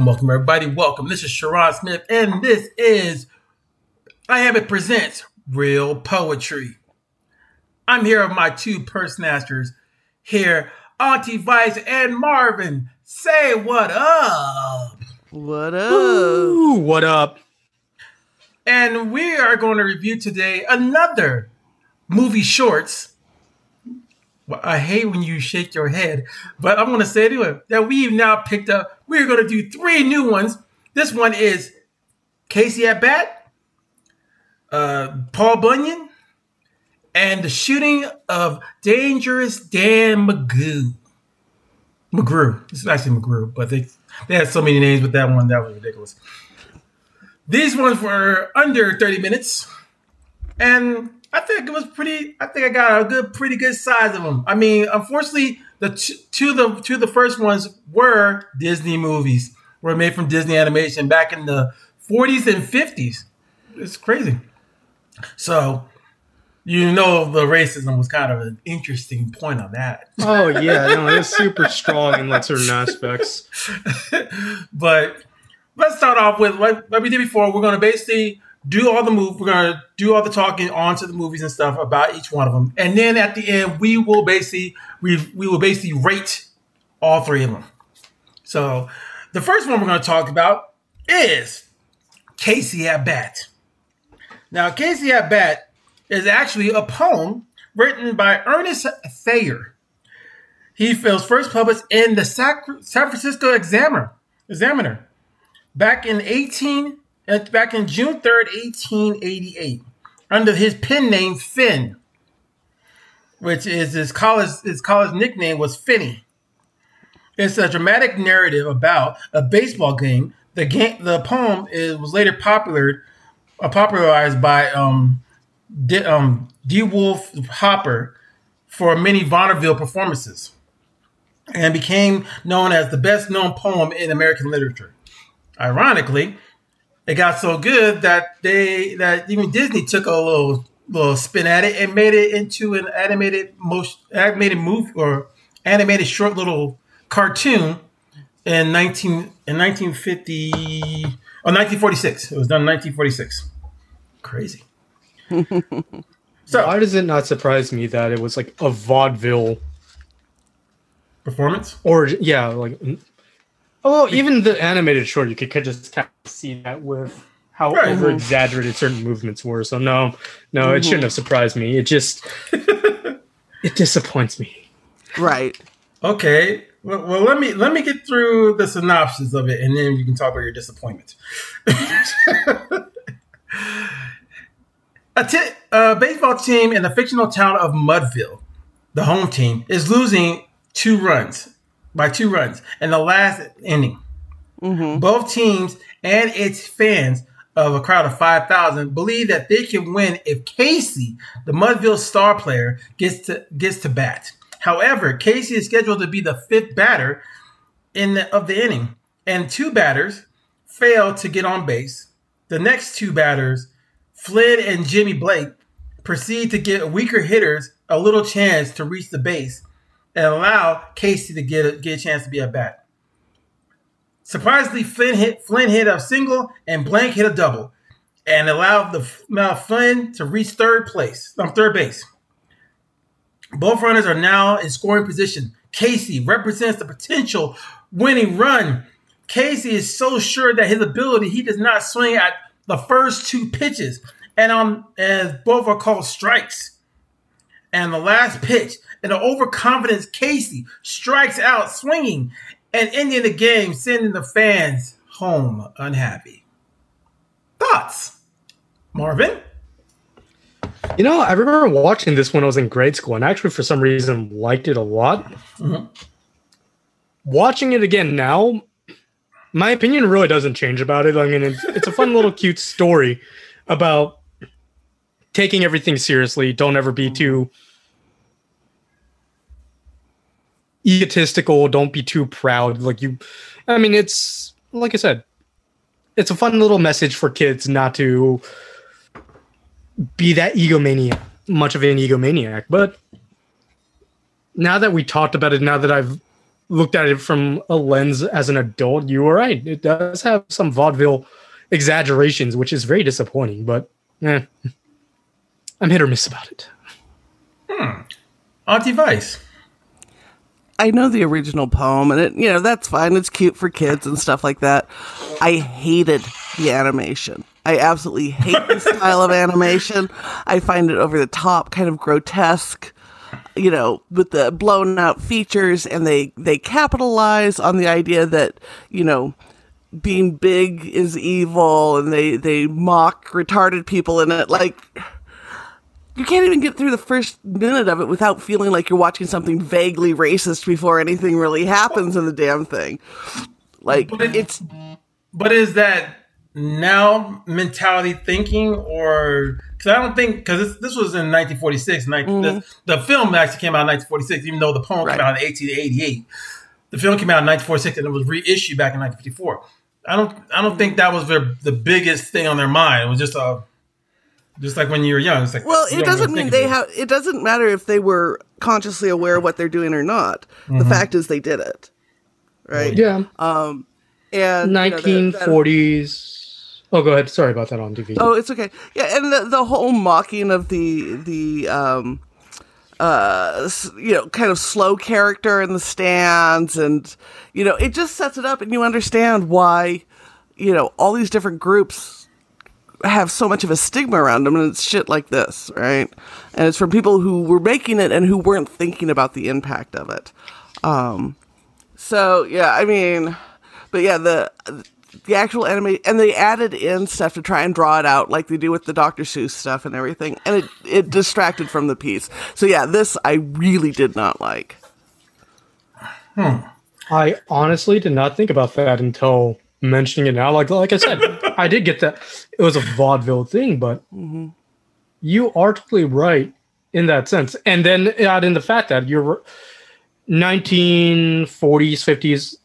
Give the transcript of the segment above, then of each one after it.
Welcome, welcome, everybody. Welcome. This is Sharon Smith, and this is I Am It Presents Real Poetry. I'm here with my two purse personasters here, Auntie Vice and Marvin. Say what up. What up? Ooh, what up? And we are going to review today another movie shorts. Well, I hate when you shake your head, but I'm going to say anyway that we've now picked up. We're going to do three new ones. This one is Casey at Bat, uh, Paul Bunyan, and the shooting of Dangerous Dan McGrew. McGrew. It's actually McGrew, but they they had so many names with that one that was ridiculous. These ones were under 30 minutes, and I think it was pretty. I think I got a good, pretty good size of them. I mean, unfortunately, the t- two the two the first ones were Disney movies, were made from Disney Animation back in the 40s and 50s. It's crazy. So, you know, the racism was kind of an interesting point on that. Oh yeah, no, it's super strong in like certain aspects. but let's start off with what, like we did before. We're going to basically do all the move. We're to do all the talking onto the movies and stuff about each one of them, and then at the end, we will basically we we will basically rate all three of them. So the first one we're to talk about is Casey at Bat. Now, Casey at Bat is actually a poem written by Ernest Thayer. He was first published in the San Francisco Examiner. Examiner back in 18 uh, back in June 3rd, 1888, under his pen name Phin, which is his college his college nickname was Phinney. It's a dramatic narrative about a baseball game. The game the poem is was later popular uh, popularized by um D, um, DeWolf Hopper for many vaudeville performances and became known as the best known poem in American literature. Ironically, it got so good that they that even Disney took a little little spin at it and made it into an animated most animated movie or animated short little cartoon in 19 in 1950 or 1946. It was done in 1946. Crazy. So why does it not surprise me that it was like a vaudeville performance? Or yeah, like oh, even the animated short, you could, could just kind of see that with how Right. over exaggerated certain movements were. So no, no, it shouldn't have surprised me. It just it disappoints me. Right. Okay. Well, well, let me let me get through the synopsis of it, and then you can talk about your disappointment. a ti- a baseball team in the fictional town of Mudville, the home team, is losing two runs by two runs in the last inning. Mm-hmm. Both teams and its fans of a crowd of 5,000 believe that they can win if Casey, the Mudville star player, gets to gets to bat. However, Casey is scheduled to be the fifth batter in the, of the inning, and two batters fail to get on base. The next two batters, Flynn and Jimmy Blake, proceed to give weaker hitters a little chance to reach the base and allow Casey to get a, get a chance to be at bat. Surprisingly, Flynn hit Flynn hit a single and Blank hit a double, and allowed the allowed Flynn to reach third place, um, third base. Both runners are now in scoring position. Casey represents the potential winning run. Casey is so sure that his ability, he does not swing at the first two pitches, and um, as both are called strikes. And the last pitch, and the overconfidence Casey strikes out swinging and ending the game, sending the fans home unhappy. Thoughts, Marvin? You know, I remember watching this when I was in grade school, and actually, for some reason, liked it a lot. Mm-hmm. Watching it again now, my opinion really doesn't change about it. I mean, it's, it's a fun little cute story about taking everything seriously. Don't ever be too egotistical. Don't be too proud. Like you, I mean, it's like I said, it's a fun little message for kids not to be that egomaniac, much of an egomaniac. But now that we talked about it, now that I've looked at it from a lens as an adult, you were right. It does have some vaudeville exaggerations, which is very disappointing. But eh, I'm hit or miss about it. Hmm. Auntie Vice. I know the original poem, and it you know that's fine. It's cute for kids and stuff like that. I hated the animation. I absolutely hate the style of animation. I find it over the top, kind of grotesque. You know, with the blown out features, and they they capitalize on the idea that you know being big is evil, and they they mock retarded people in it. Like you can't even get through the first minute of it without feeling like you're watching something vaguely racist before anything really happens in the damn thing. Like But it- it's But is that now mentality thinking, or because I don't think because this, this was in 1946. 19, the, mm-hmm. the film actually came out in 1946, even though the poem Right. came out in 1888. The film came out in 1946 and it was reissued back in 1954. I don't I don't think mm-hmm. that was their the biggest thing on their mind. It was just a just like when you were young. It's like well, it doesn't mean they have. It doesn't matter if they were consciously aware of what they're doing or not. The Mm-hmm. fact is, they did it, right? Yeah, And you know, that- that- 1940s. Oh, go ahead. Sorry about that on TV. Oh, it's okay. Yeah, and the the whole mocking of the the um uh you know kind of slow character in the stands and you know it just sets it up and you understand why you know all these different groups have so much of a stigma around them and it's shit like this, right? And it's from people who were making it and who weren't thinking about the impact of it. Um so yeah, I mean, but yeah, the the actual anime and they added in stuff to try and draw it out like they do with the Dr. Seuss stuff and everything, and it it distracted from the piece. So yeah, this I really did not like. I honestly did not think about that until mentioning it now. Like like I said, I did get that. It was a vaudeville thing, but mm-hmm. you are totally right in that sense. And then add in the fact that you're 1940s, 50s,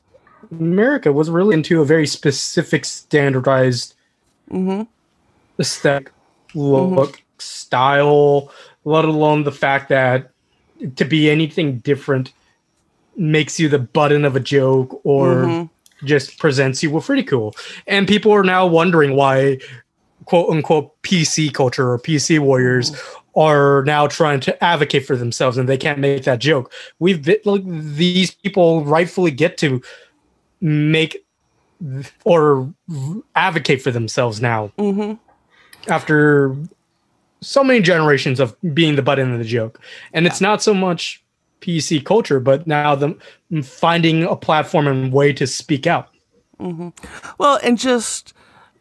America was really into a very specific standardized mm-hmm. aesthetic mm-hmm. look, style, let alone the fact that to be anything different makes you the button of a joke or just presents you with ridicule. And people are now wondering why quote unquote PC culture or PC warriors are now trying to advocate for themselves and they can't make that joke. We've been like these people rightfully get to make or advocate for themselves now mm-hmm. after so many generations of being the butt end of the joke. And it's not so much PC culture, but now them finding a platform and way to speak out. Well, and just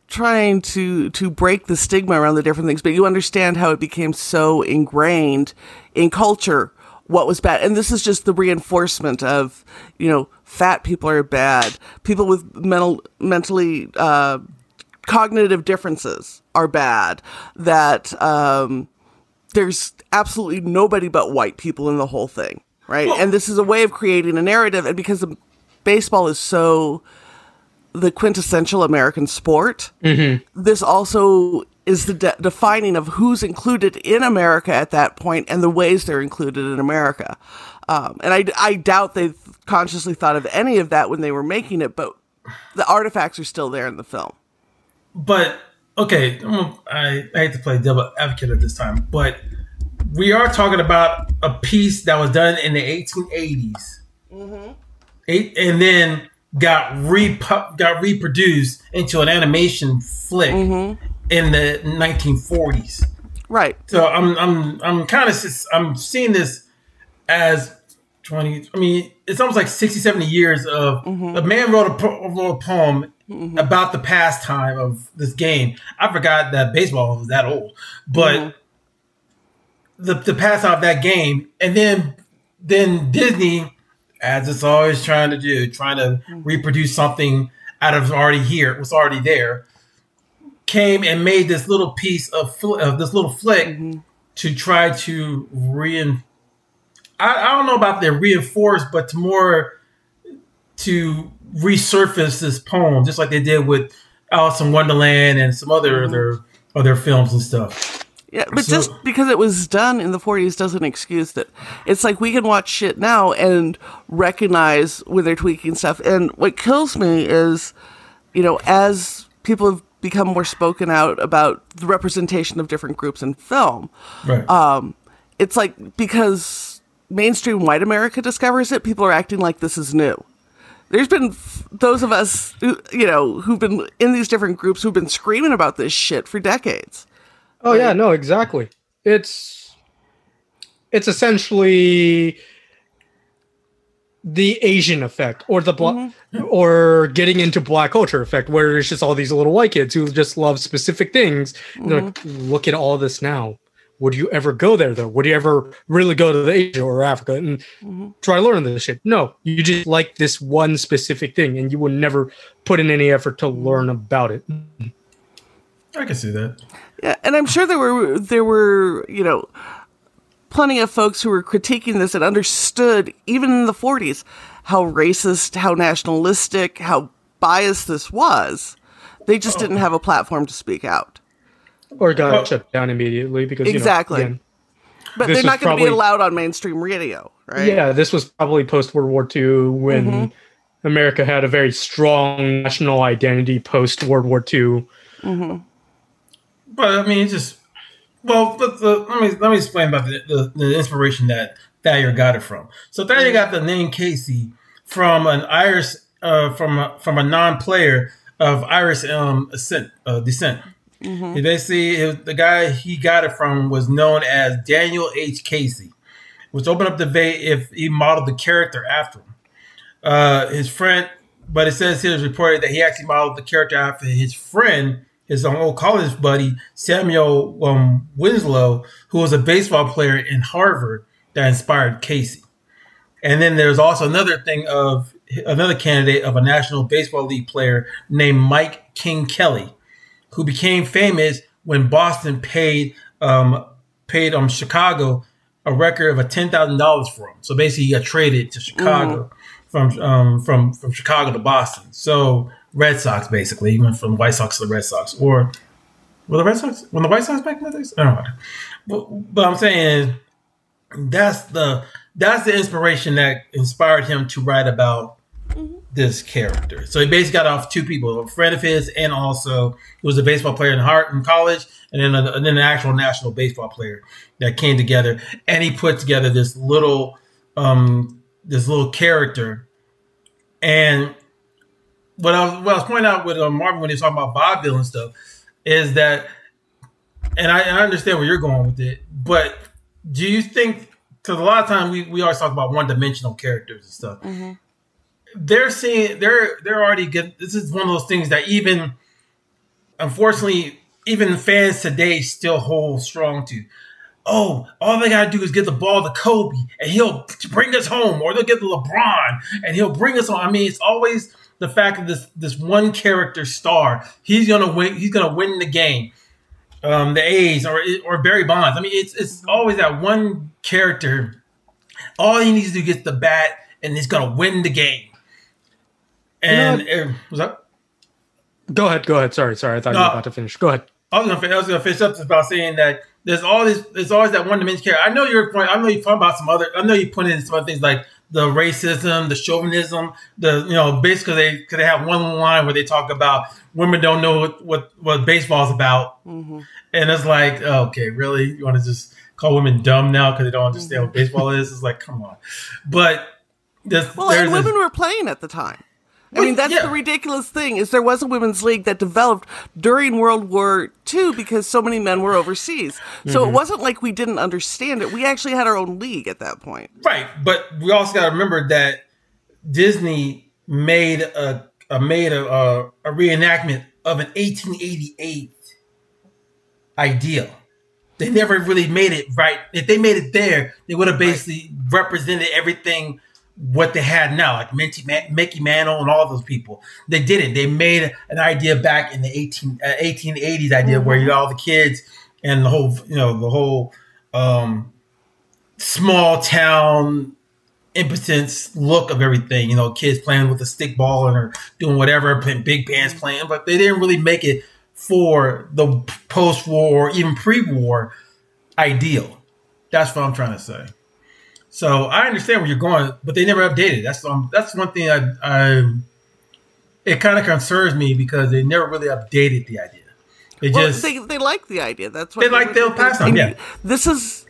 trying to to break the stigma around the different things, but you understand how it became so ingrained in culture what was bad. And this is just the reinforcement of, you know, fat people are bad. People with mental mentally uh cognitive differences are bad. That um there's absolutely nobody but white people in the whole thing, right? and this is a way of creating a narrative and because baseball is so the quintessential American sport. This also is the de- defining of who's included in America at that point and the ways they're included in America. Um, and I, I doubt they consciously thought of any of that when they were making it, but the artifacts are still there in the film. But okay, I, I hate to play devil advocate at this time, but we are talking about a piece that was done in the 1880s, Eight, mm-hmm. and then got repu- got reproduced into an animation flick mm-hmm. in the 1940s. Right. So I'm I'm I'm kind of I'm seeing this as 20 I mean it's almost like 60 70 years of mm-hmm. a man wrote a, po- wrote a poem Mm-hmm. about the pastime of this game. I forgot that baseball was that old. But mm-hmm. the the pastime of that game and then then Disney as it's always trying to do, trying to mm-hmm. reproduce something out of already here, was already there came and made this little piece of, fl- of this little flick to try to rein. I, I don't know about the reinforce, but to more to resurface this poem, just like they did with Alice in Wonderland and some other mm-hmm. other other films and stuff. Yeah, but So- just because it was done in the 40s doesn't excuse it. It's like we can watch shit now and recognize when they're tweaking stuff. And what kills me is, you know, as people have become more spoken out about the representation of different groups in film, Right. Um, it's like because mainstream white America discovers it, people are acting like this is new. There's been f- those of us, who, you know, who've been in these different groups who've been screaming about this shit for decades. Oh yeah, no, exactly. It's it's essentially the Asian effect or the black mm-hmm. or getting into black culture effect where it's just all these little white kids who just love specific things. They're like, mm-hmm. look at all this now. Would you ever go there though? Would you ever really go to the Asia or Africa and mm-hmm. try to learn this shit? No, you just like this one specific thing and you would never put in any effort to learn about it. I can see that. Yeah, and I'm sure there were there were you know plenty of folks who were critiquing this and understood even in the 40s how racist, how nationalistic, how biased this was. They just oh. didn't have a platform to speak out. Or got Well- shut down immediately because Exactly. You know, again, But they're not going to be allowed on mainstream radio, right? Yeah, this was probably post World War II when America had a very strong national identity post World War II. But I mean, it's just well. Let, let, let me let me explain about the, the, the inspiration that Thayer got it from. So Thayer got the name Casey from an Irish uh, from a, from a non-player of Irish um, ascent, uh, descent. He basically was- the guy he got it from was known as Daniel H. Casey, which opened up the debate if he modeled the character after him. Uh, his friend, but it says here it's reported that he actually modeled the character after his friend, his old college buddy Samuel um, Winslow, who was a baseball player in Harvard that inspired Casey. And then there's also another thing of another candidate of a National Baseball League player named Mike King Kelly, who became famous when Boston paid um, paid um Chicago a record of a ten thousand dollars for him. So basically, he got traded to Chicago from um, from from Chicago to Boston. So Red Sox basically he went from White Sox to the Red Sox, or were the Red Sox when the White Sox back in the days? I don't know. But, but I'm saying that's the that's the inspiration that inspired him to write about this character. So he basically got off two people, a friend of his, and also he was a baseball player in Hart in college, and then a, and then an actual national baseball player that came together, and he put together this little um this little character. And what I was, what I was pointing out with uh, Marvin when he was talking about vaudeville and stuff is that, and I, I understand where you're going with it, but do you think? Because a lot of times we, we always talk about one dimensional characters and stuff they're seeing they're they're already good. This is one of those things that even unfortunately even fans today still hold strong to. Oh, all they gotta do is get the ball to Kobe and he'll bring us home, or they'll get the LeBron and he'll bring us home. I mean, it's always the fact of this this one character star. He's gonna win. He's gonna win the game. Um, the A's or or Barry Bonds. I mean, it's it's always that one character. All he needs to do is get the bat, and he's gonna win the game. And uh, was that? Go ahead, go ahead. Sorry, sorry. I thought you were about to finish. Go ahead. I was gonna I was gonna finish up just about saying that there's all this there's always that one dimension character. I know you're point I know you're talking about some other I know you put in some other things like the racism, the chauvinism, the you know, basically they cause they have one line where they talk about women don't know what what, what baseball's about. And it's like, oh, okay, really? You wanna just call women dumb now because they don't understand what baseball is? It's like, come on. But there's, Well, there's and this- women were playing at the time. I mean, that's yeah. the ridiculous thing is there was a women's league that developed during World War II because so many men were overseas. So Mm-hmm. it wasn't like we didn't understand it. We actually had our own league at that point. Right, but we also got to remember that Disney made a, a made a, a, a reenactment of an 1888 ideal. They never really made it right. If they made it there, they would have basically represented everything what they had now, like Mickey, Man- Mickey Mantle and all those people. They didn't. They made an idea back in the 18, uh, 1880s idea where you got all the kids and the whole, you know, the whole um, small town impotence look of everything. You know, kids playing with a stick ball and or doing whatever, playing big bands playing, but they didn't really make it for the post-war or even pre-war ideal. That's what I'm trying to say. So I understand where you're going, but they never updated. That's um, that's one thing I, I it kind of concerns me because they never really updated the idea. They Well, just they they like the idea. That's why They like- they'll pass on, and yeah. This is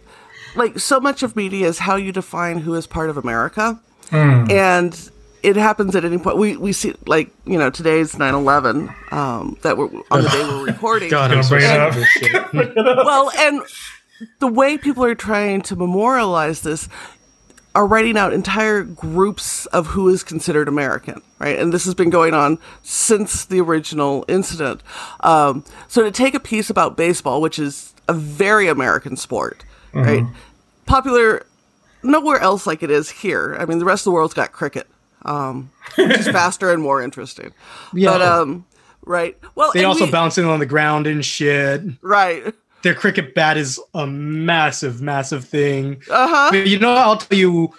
like so much of media is how you define who is part of America, Hmm. and it happens at any point. We we see like you know today's 9-11, um, that we're on the day we're recording. God, I'm Gonna so bring it up. of this shit. well, and the way people are trying to memorialize this are writing out entire groups of who is considered American, right? And this has been going on since the original incident. Um, so to take a piece about baseball, which is a very American sport, right? Popular nowhere else like it is here. I mean, the rest of the world's got cricket, um, which is faster and more interesting. Yeah. But um, right. Well, They also we- bouncing on the ground and shit. right. Their cricket bat is a massive, massive thing. Uh huh. You know, I'll tell you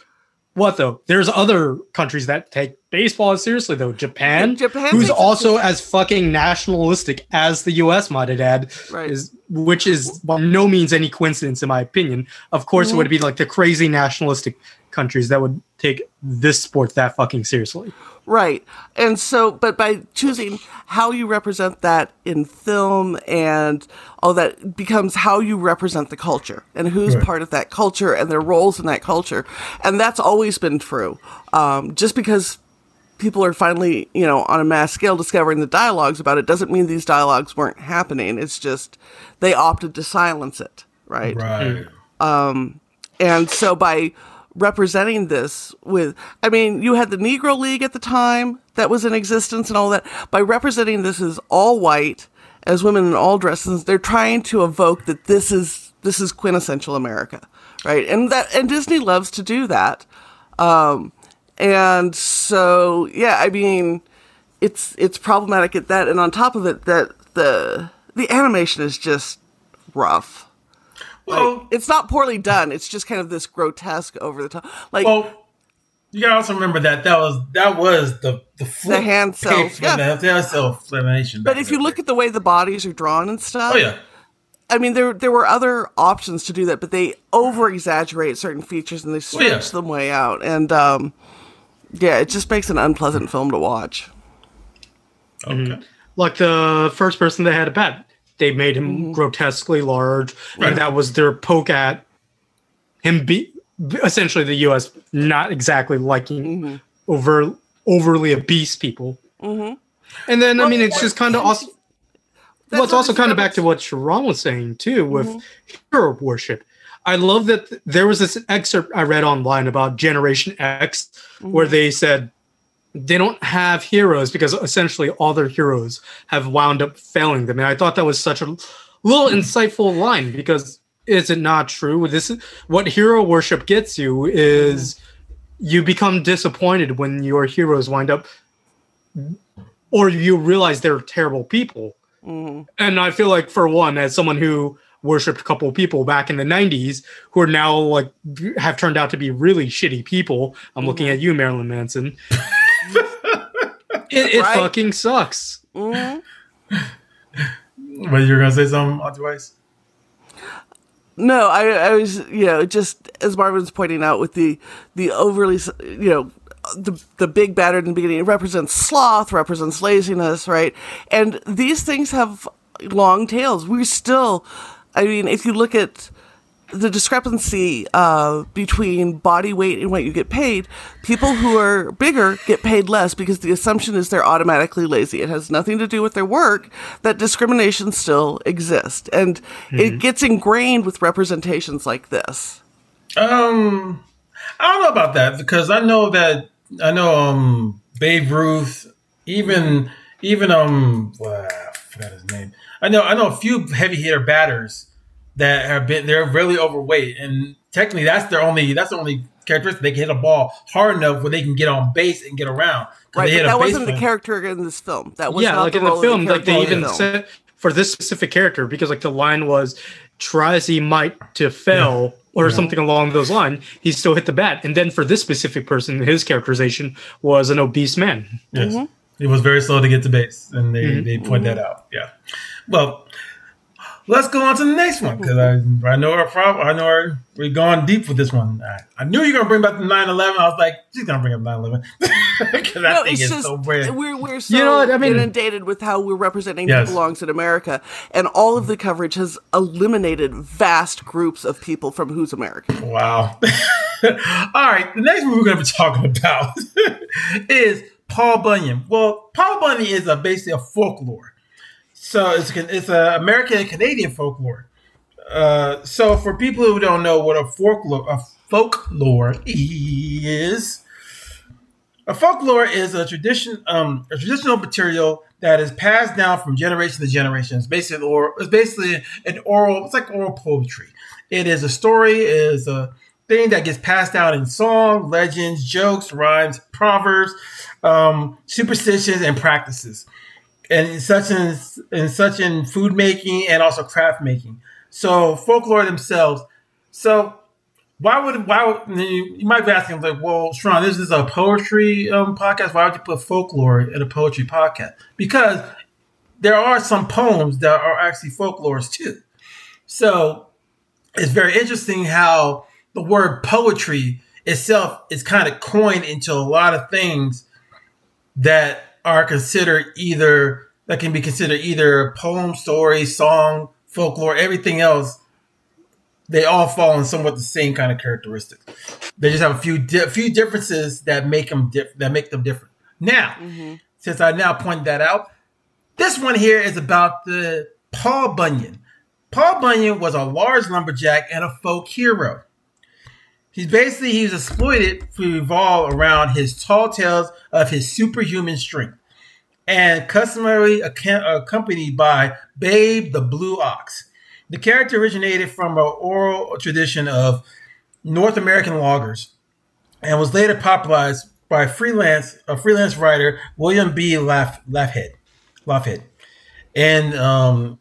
what though. There's other countries that take baseball as seriously though. Japan, Japan who's also as fucking nationalistic as the U.S. Might add, Right. is which is by no means any coincidence in my opinion. Of course, Mm-hmm. it would be like the crazy nationalistic countries that would take this sport that fucking seriously. Right. And so, but by choosing how you represent that in film and all that becomes how you represent the culture and who's Right. part of that culture and their roles in that culture. And that's always been true. Um, just because people are finally, you know, on a mass scale discovering the dialogues about it doesn't mean these dialogues weren't happening. It's just they opted to silence it. Right. right. And so by representing this with, I mean, you had the Negro League at the time that was in existence and all that. By representing this as all white, as women in all dresses, they're trying to evoke that this is this is quintessential America, right? And that and Disney loves to do that. Um, and so yeah, I mean, it's it's problematic at that, and on top of it, that the the animation is just rough Well, it's not poorly done. It's just kind of this grotesque over the top. Like well, you gotta also remember that that was that was the the, The hand cells, yeah. the hand cell flamination. but if you look at the way the bodies are drawn and stuff, oh yeah, I mean there there were other options to do that, but they over exaggerate certain features and they stretch yeah. them way out. And um yeah, it just makes an unpleasant film to watch. okay, mm-hmm. Like the first person that had a bat, they made him mm-hmm. grotesquely large, Right. and that was their poke at him. Be essentially the U.S. not exactly liking mm-hmm. over overly obese people. And then I mean, it's just kind of also. Well, it's also kind of back to what Sharon was saying too with hero worship. I love that th- there was this excerpt I read online about Generation X where mm-hmm. they said they don't have heroes because essentially all their heroes have wound up failing them. And I thought that was such a little insightful line because is it not true? This is what hero worship gets you is mm-hmm. you become disappointed when your heroes wind up or you realize they're terrible people. Mm-hmm. And I feel like for one, as someone who worshipped a couple of people back in the 90s who are now like have turned out to be really shitty people. I'm looking at you, Marilyn Manson. it it Right. fucking sucks. Mhm. but you're gonna say something, Auntie Vice? No, I, I was, you know, just as Marvin's pointing out with the the overly, you know, the the big batter in the beginning it represents sloth, represents laziness, right? And these things have long tails. We're still, I mean, if you look at the discrepancy uh, between body weight and what you get paid, people who are bigger get paid less because the assumption is they're automatically lazy. It has nothing to do with their work. That discrimination still exists, and it gets ingrained with representations like this. Um, I don't know about that because I know that I know um Babe Ruth, even even um well, I forgot his name. I know I know a few heavy hitter batters that have been they're really overweight and technically that's their only that's the only characteristic they can hit a ball hard enough where they can get on base and get around. Right, they but that wasn't the character in this film. That was yeah, not like the in the role of film, like they even the said for this specific character because like the line was try as he might to fail or something along those lines, he still hit the bat. And then for this specific person, his characterization was an obese man. Yes. Mm-hmm. He was very slow to get to base, and they, mm-hmm. they point that out. Yeah. Well, let's go on to the next one because I, I know our problem. I know our, we're going deep with this one. I, I knew you were gonna bring back the 9/11. I was like, she's gonna bring up 9/11 because that No, thing it's is just so weird. we're we're so You know what, I mean- inundated with how we're representing Yes. who belongs in America, and all of the coverage has eliminated vast groups of people from who's American. Wow. All right, the next movie we're going to be talking about is Paul Bunyan. Well, Paul Bunyan is a, basically a folklore. So it's it's a American and Canadian folklore. Uh, so for people who don't know what a folklore a folklore is, a folklore is a tradition um, a traditional material that is passed down from generation to generation. It's basically or it's basically an oral. It's like oral poetry. It is a story. It is a thing that gets passed down in song, legends, jokes, rhymes, proverbs, um, superstitions, and practices, and in such in, in such in food making and also craft making. So folklore themselves. So why would why you, might be asking like, well, Sharon, this is a poetry um, podcast. Why would you put folklore in a poetry podcast? Because there are some poems that are actually folklores too. So it's very interesting how the word poetry itself is kind of coined into a lot of things that are considered either that can be considered either poem, story, song, folklore, everything else. They all fall in somewhat the same kind of characteristics. They just have a few di- few differences that make them diff- that make them different. Now, mm-hmm. since I now pointed that out, this one here is about the Paul Bunyan. Paul Bunyan was a large lumberjack and a folk hero. He's basically he's exploited to revolve around his tall tales of his superhuman strength, and customarily accompanied by Babe the Blue Ox. The character originated from an oral tradition of North American loggers, and was later popularized by freelance a freelance writer William B. Laugh, Laughead, Laughead, and um,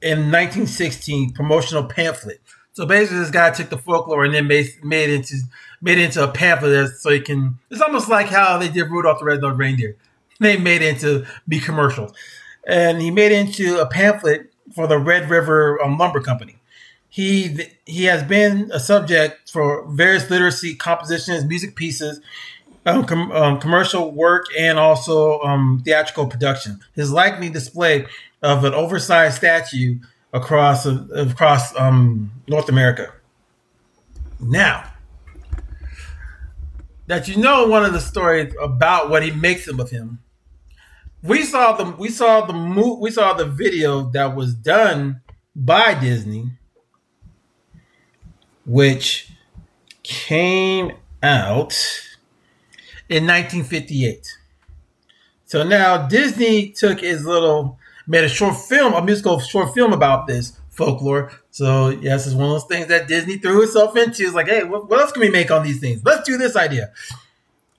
in 1916 promotional pamphlet. So basically, this guy took the folklore and then made, made into made into a pamphlet so he can. It's almost like how they did Rudolph the Red-Nosed Reindeer. They made it into be commercial, and he made it into a pamphlet for the Red River um, Lumber Company. He he has been a subject for various literacy compositions, music pieces, um, com- um, commercial work, and also um, theatrical production. His likely display of an oversized statue across across um, North America. Now, that you know one of the stories about what he makes him of him. We saw the we saw the mo- we saw the video that was done by Disney, which came out in 1958. So now Disney took his little made a short film, a musical short film about this folklore. So yes, it's one of those things that Disney threw itself into. It's like, hey, what, what else can we make on these things? Let's do this idea.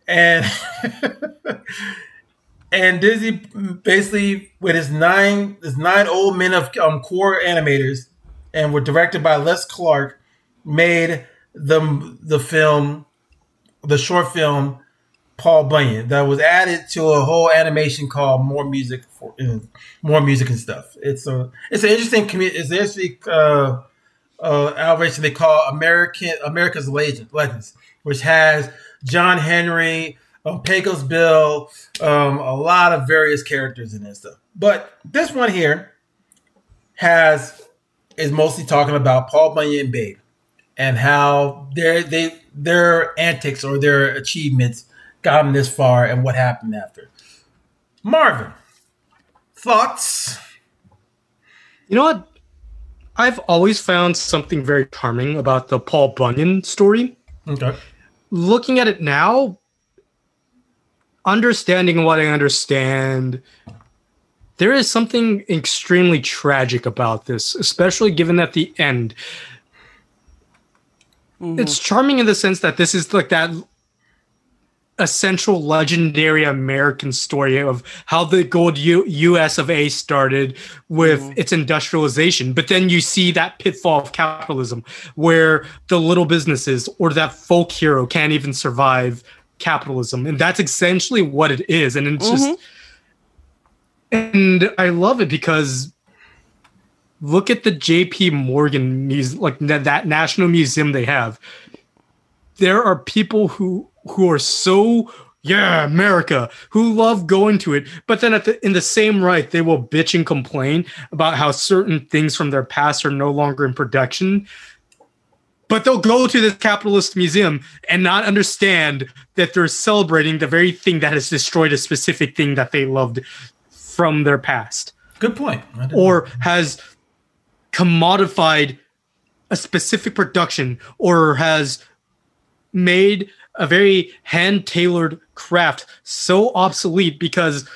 And and Disney basically with his nine his nine old men of um, core animators and were directed by Les Clark, made the the film, the short film Paul Bunyan that was added to a whole animation called More Music for More Music and stuff. It's a it's an interesting community. It's actually uh, uh, animation they call American America's Legend Legends, which has John Henry, um, Pecos Bill, um, a lot of various characters in it and stuff. But this one here has is mostly talking about Paul Bunyan Babe and how their they their antics or their achievements got them this far and what happened after. Marvin, thoughts? You know what? I've always found something very charming about the Paul Bunyan story. Okay. Looking at it now, understanding what I understand, there is something extremely tragic about this, especially given at the end. It's charming in the sense that this is like that essential legendary American story of how the gold U- US of A started with mm-hmm. its industrialization. But then you see that pitfall of capitalism where the little businesses or that folk hero can't even survive capitalism. And that's essentially what it is. And it's just, mm-hmm. and I love it because look at the JP Morgan Museum, like that national museum they have. There are people who who are so yeah, America, who love going to it, but then at the in the same right, they will bitch and complain about how certain things from their past are no longer in production. But they'll go to this capitalist museum and not understand that they're celebrating the very thing that has destroyed a specific thing that they loved from their past. Good point. Or has commodified a specific production or has made a very hand tailored craft so obsolete because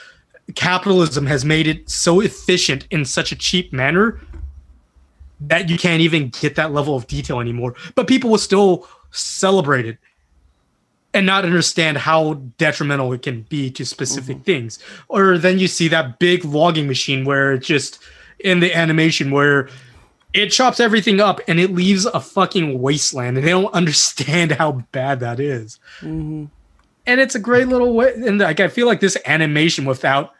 capitalism has made it so efficient in such a cheap manner that you can't even get that level of detail anymore. But people will still celebrate it and not understand how detrimental it can be to specific mm-hmm. things. Or then you see that big logging machine where it just in the animation where it chops everything up and it leaves a fucking wasteland and they don't understand how bad that is. Mm-hmm. and it's a great little way and like i feel like this animation without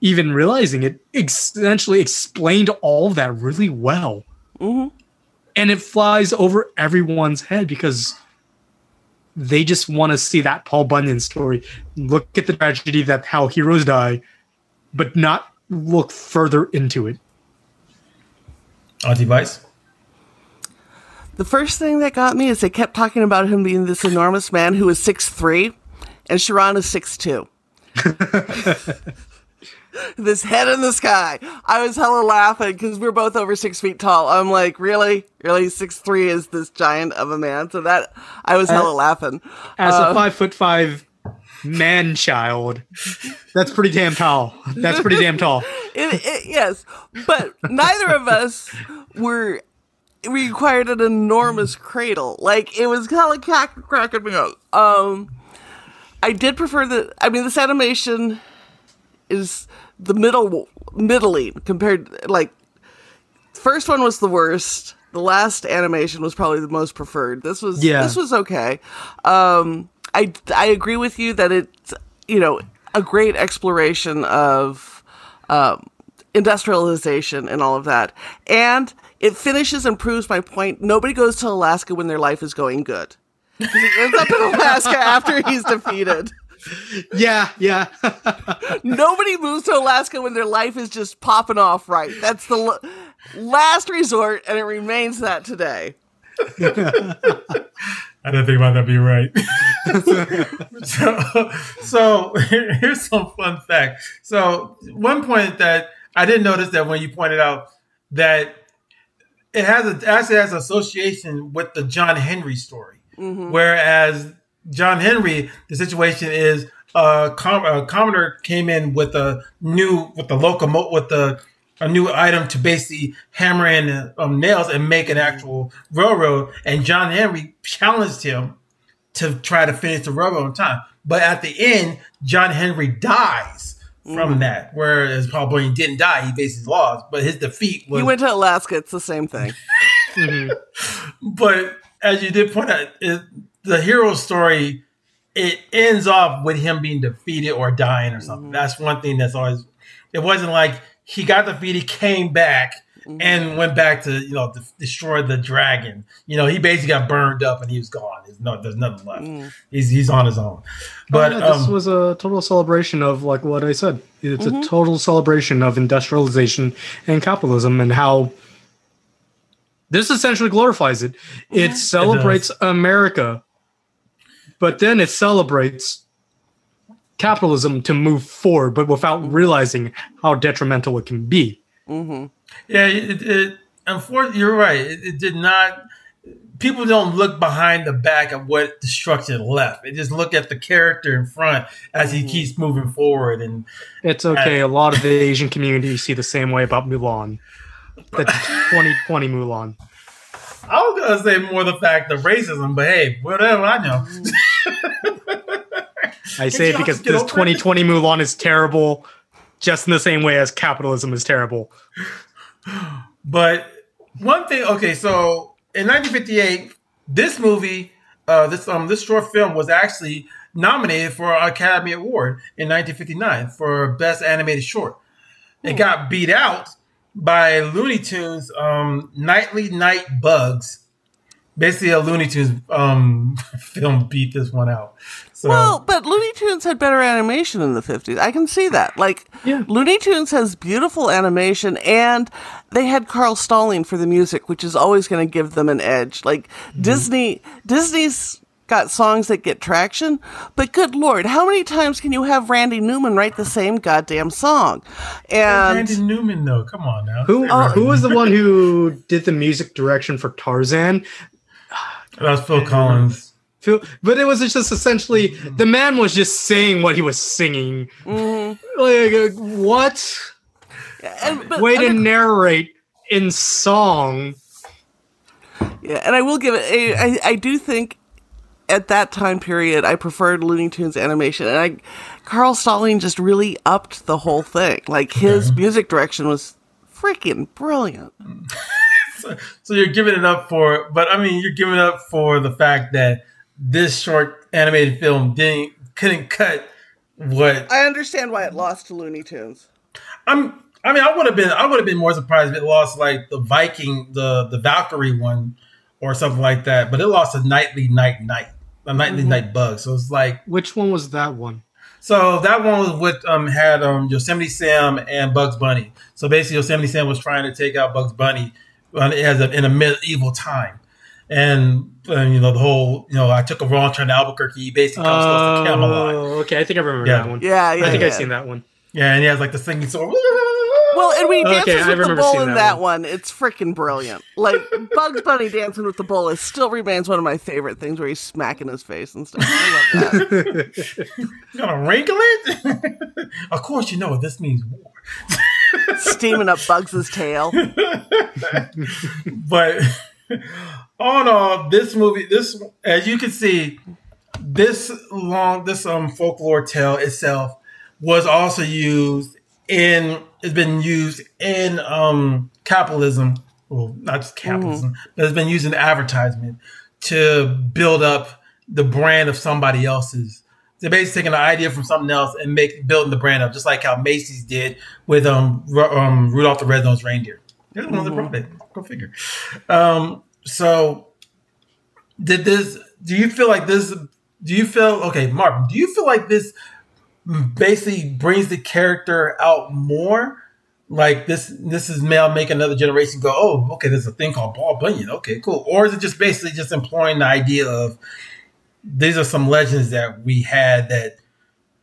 even realizing it essentially explained all that really well mm-hmm. and it flies over everyone's head because they just want to see that paul bunyan story look at the tragedy that how heroes die but not look further into it our device. The first thing that got me is they kept talking about him being this enormous man who is six three, and Sharon is six two. this head in the sky. I was hella laughing because we're both over six feet tall. I'm like, really, really, six three is this giant of a man. So that I was hella uh, laughing. As uh, a five foot five man child, that's pretty damn tall. That's pretty damn tall. It, it, yes, but neither of us were required an enormous cradle. Like it was kind of crack, cracking me up. Um, I did prefer the. I mean, this animation is the middle middling compared. Like first one was the worst. The last animation was probably the most preferred. This was yeah. this was okay. Um, I I agree with you that it's you know a great exploration of um, industrialization and all of that. And it finishes and proves my point. Nobody goes to Alaska when their life is going good. He ends up in Alaska after he's defeated. Yeah, yeah. Nobody moves to Alaska when their life is just popping off right. That's the l- last resort, and it remains that today. I didn't think about that being right. so, so here's some fun fact. So one point that I didn't notice that when you pointed out that it has a, actually has association with the John Henry story, mm-hmm. whereas John Henry, the situation is a, com- a commoner came in with a new with the locomotive with the a new item to basically hammer in um, nails and make an actual railroad. And John Henry challenged him to try to finish the railroad on time. But at the end, John Henry dies from mm. that. Whereas Paul Bunyan didn't die; he basically lost. But his defeat was. He went to Alaska. It's the same thing. mm-hmm. But as you did point out, it, the hero story it ends off with him being defeated or dying or something. Mm-hmm. That's one thing that's always. It wasn't like he got defeated, came back, mm-hmm. and went back to you know destroy the dragon. You know, he basically got burned up and he was gone. There's no, there's nothing left. Mm. He's he's on his own. But oh, yeah, this um, was a total celebration of like what I said. It's mm-hmm. a total celebration of industrialization and capitalism and how this essentially glorifies it. It yeah. celebrates it America, but then it celebrates capitalism to move forward, but without realizing how detrimental it can be. Mm-hmm. Yeah, it, it, unfortunately, you're right. It, it, did not. People don't look behind the back of what destruction left. They just look at the character in front as he mm-hmm. keeps moving forward. And it's okay. a lot of the Asian community see the same way about Mulan, the 2020 Mulan. I was gonna say more the fact of racism, but hey, whatever I know. I say it because this 2020 it? Mulan is terrible, just in the same way as capitalism is terrible. But one thing, okay, so in 1958, this movie, uh, this um, this short film was actually nominated for an Academy Award in 1959 for Best Animated Short. It hmm. got beat out by Looney Tunes, um, Knighty Knight Bugs. Basically, a Looney Tunes um, film beat this one out. So, Well, but Looney Tunes had better animation in the 50s. I can see that. Like, Yeah. Looney Tunes has beautiful animation, and they had Carl Stalling for the music, which is always going to give them an edge. Like, Disney, Disney's got songs that get traction, but good lord, how many times can you have Randy Newman write the same goddamn song? And Randy Newman, though, come on now. Who Say Randy who was the one who did the music direction for Tarzan? That was Phil Collins. Phil, but it was just essentially the man was just saying what he was singing. Like uh, what? and, but Way to other- narrate in song. Yeah, and I will give it. I, I, I do think at that time period, I preferred Looney Tunes animation, and I Carl Stalling just really upped the whole thing. Like his music direction was freaking brilliant. So you're giving it up for, but I mean, you're giving up for the fact that this short animated film didn't couldn't cut what I understand why it lost to Looney Tunes. I'm. I mean, I would have been. I would have been more surprised if it lost like the Viking, the the Valkyrie one, or something like that. But it lost a nightly night night, a nightly night bug. So it's like Which one was that one? so that one was with um had um Yosemite Sam and Bugs Bunny. So basically, Yosemite Sam was trying to take out Bugs Bunny as a, in a medieval time. And, uh, you know the whole you know I took a wrong turn to Albuquerque. He basically comes close to Camelot. Oh, okay, I think I remember Yeah. that one. Yeah, yeah. I think yeah. I've seen that one. Yeah, and he has like the singing sword. Well, and when he Okay, dances I with the remember bull in that that one. it's freaking brilliant. Like Bugs Bunny dancing with the bull is still remains one of my favorite things, where he's smacking his face and stuff. I love that. You gonna wrinkle it? of course, you know what this means war. Steaming up Bugs's tail. But all in all, this movie, this as you can see, this long, this um folklore tale itself was also used in. It's been used in um capitalism. Well, not just capitalism, but it's been used in advertisement to build up the brand of somebody else's. They're basically taking an idea from something else and make building the brand up, just like how Macy's did with um, um Rudolph the Red-Nosed Reindeer. They're the ones that brought it. Go figure. Um, so did this? Do you feel like this? Do you feel okay, Martin? Do you feel like this basically brings the character out more? Like this, this is now make another generation go, oh, okay, there's a thing called Paul Bunyan. Okay, cool. Or is it just basically just employing the idea of these are some legends that we had that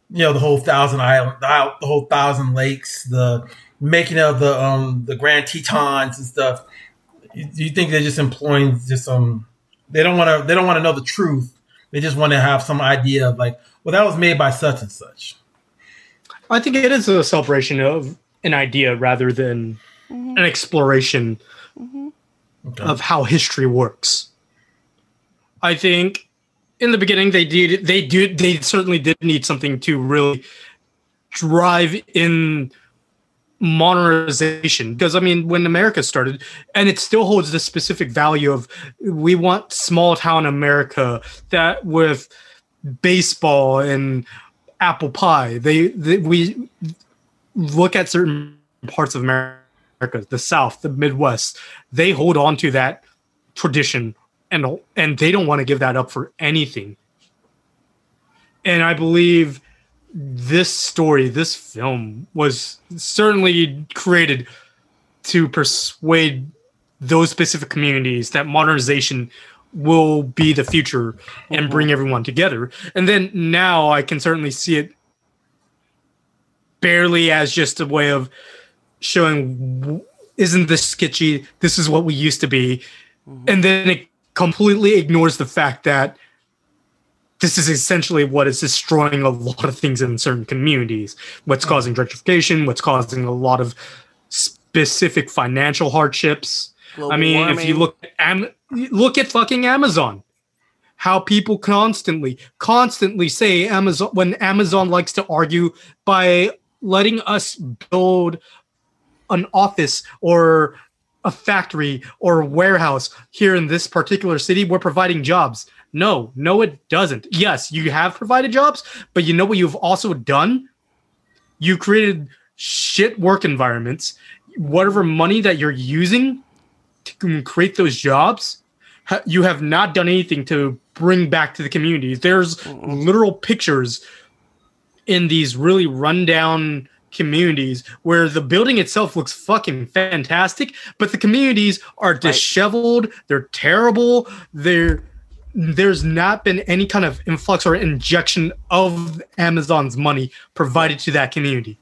you know the whole thousand island, the whole thousand lakes, the making of the um the Grand Tetons and stuff. You, you think they're just employing just some? They don't want to. They don't want to know the truth. They just want to have some idea of like, well, that was made by such and such. I think it is a celebration of an idea rather than an exploration Okay. of how history works. I think in the beginning they did they do they certainly did need something to really drive in modernization. Because I mean when America started and it still holds the specific value of we want small town America that with baseball and apple pie. They, they we look at certain parts of America the south the midwest they hold on to that tradition and and they don't want to give that up for anything. And i believe this story this film was certainly created to persuade those specific communities that modernization will be the future and bring mm-hmm. everyone together. And then now i can certainly see it barely as just a way of showing isn't this sketchy? This is what we used to be. Mm-hmm. And then it completely ignores the fact that this is essentially what is destroying a lot of things in certain communities. What's causing gentrification what's causing a lot of specific financial hardships. Global i mean if you warming. look am, look at fucking amazon. How people constantly constantly say amazon when amazon likes to argue by letting us build an office or a factory or a warehouse here in this particular city, we're providing jobs. No, no, it doesn't. Yes, you have provided jobs, but you know what you've also done? You created shit work environments. whatever money that you're using to create those jobs, you have not done anything to bring back to the communities. There's literal pictures in these really rundown communities where the building itself looks fucking fantastic, but the communities are disheveled, they're terrible, they're there's not been any kind of influx or injection of Amazon's money provided to that community.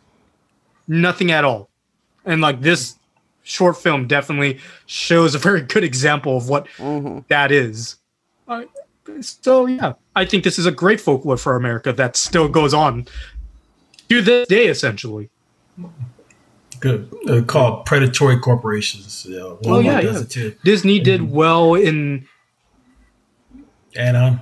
Nothing at all. And like this short film definitely shows a very good example of what that is. Uh, so yeah, I think this is a great folklore for America that still goes on to this day, essentially. Good. Uh, called predatory corporations. Yeah, Walmart Oh yeah, does yeah. it too. Disney did well in And um,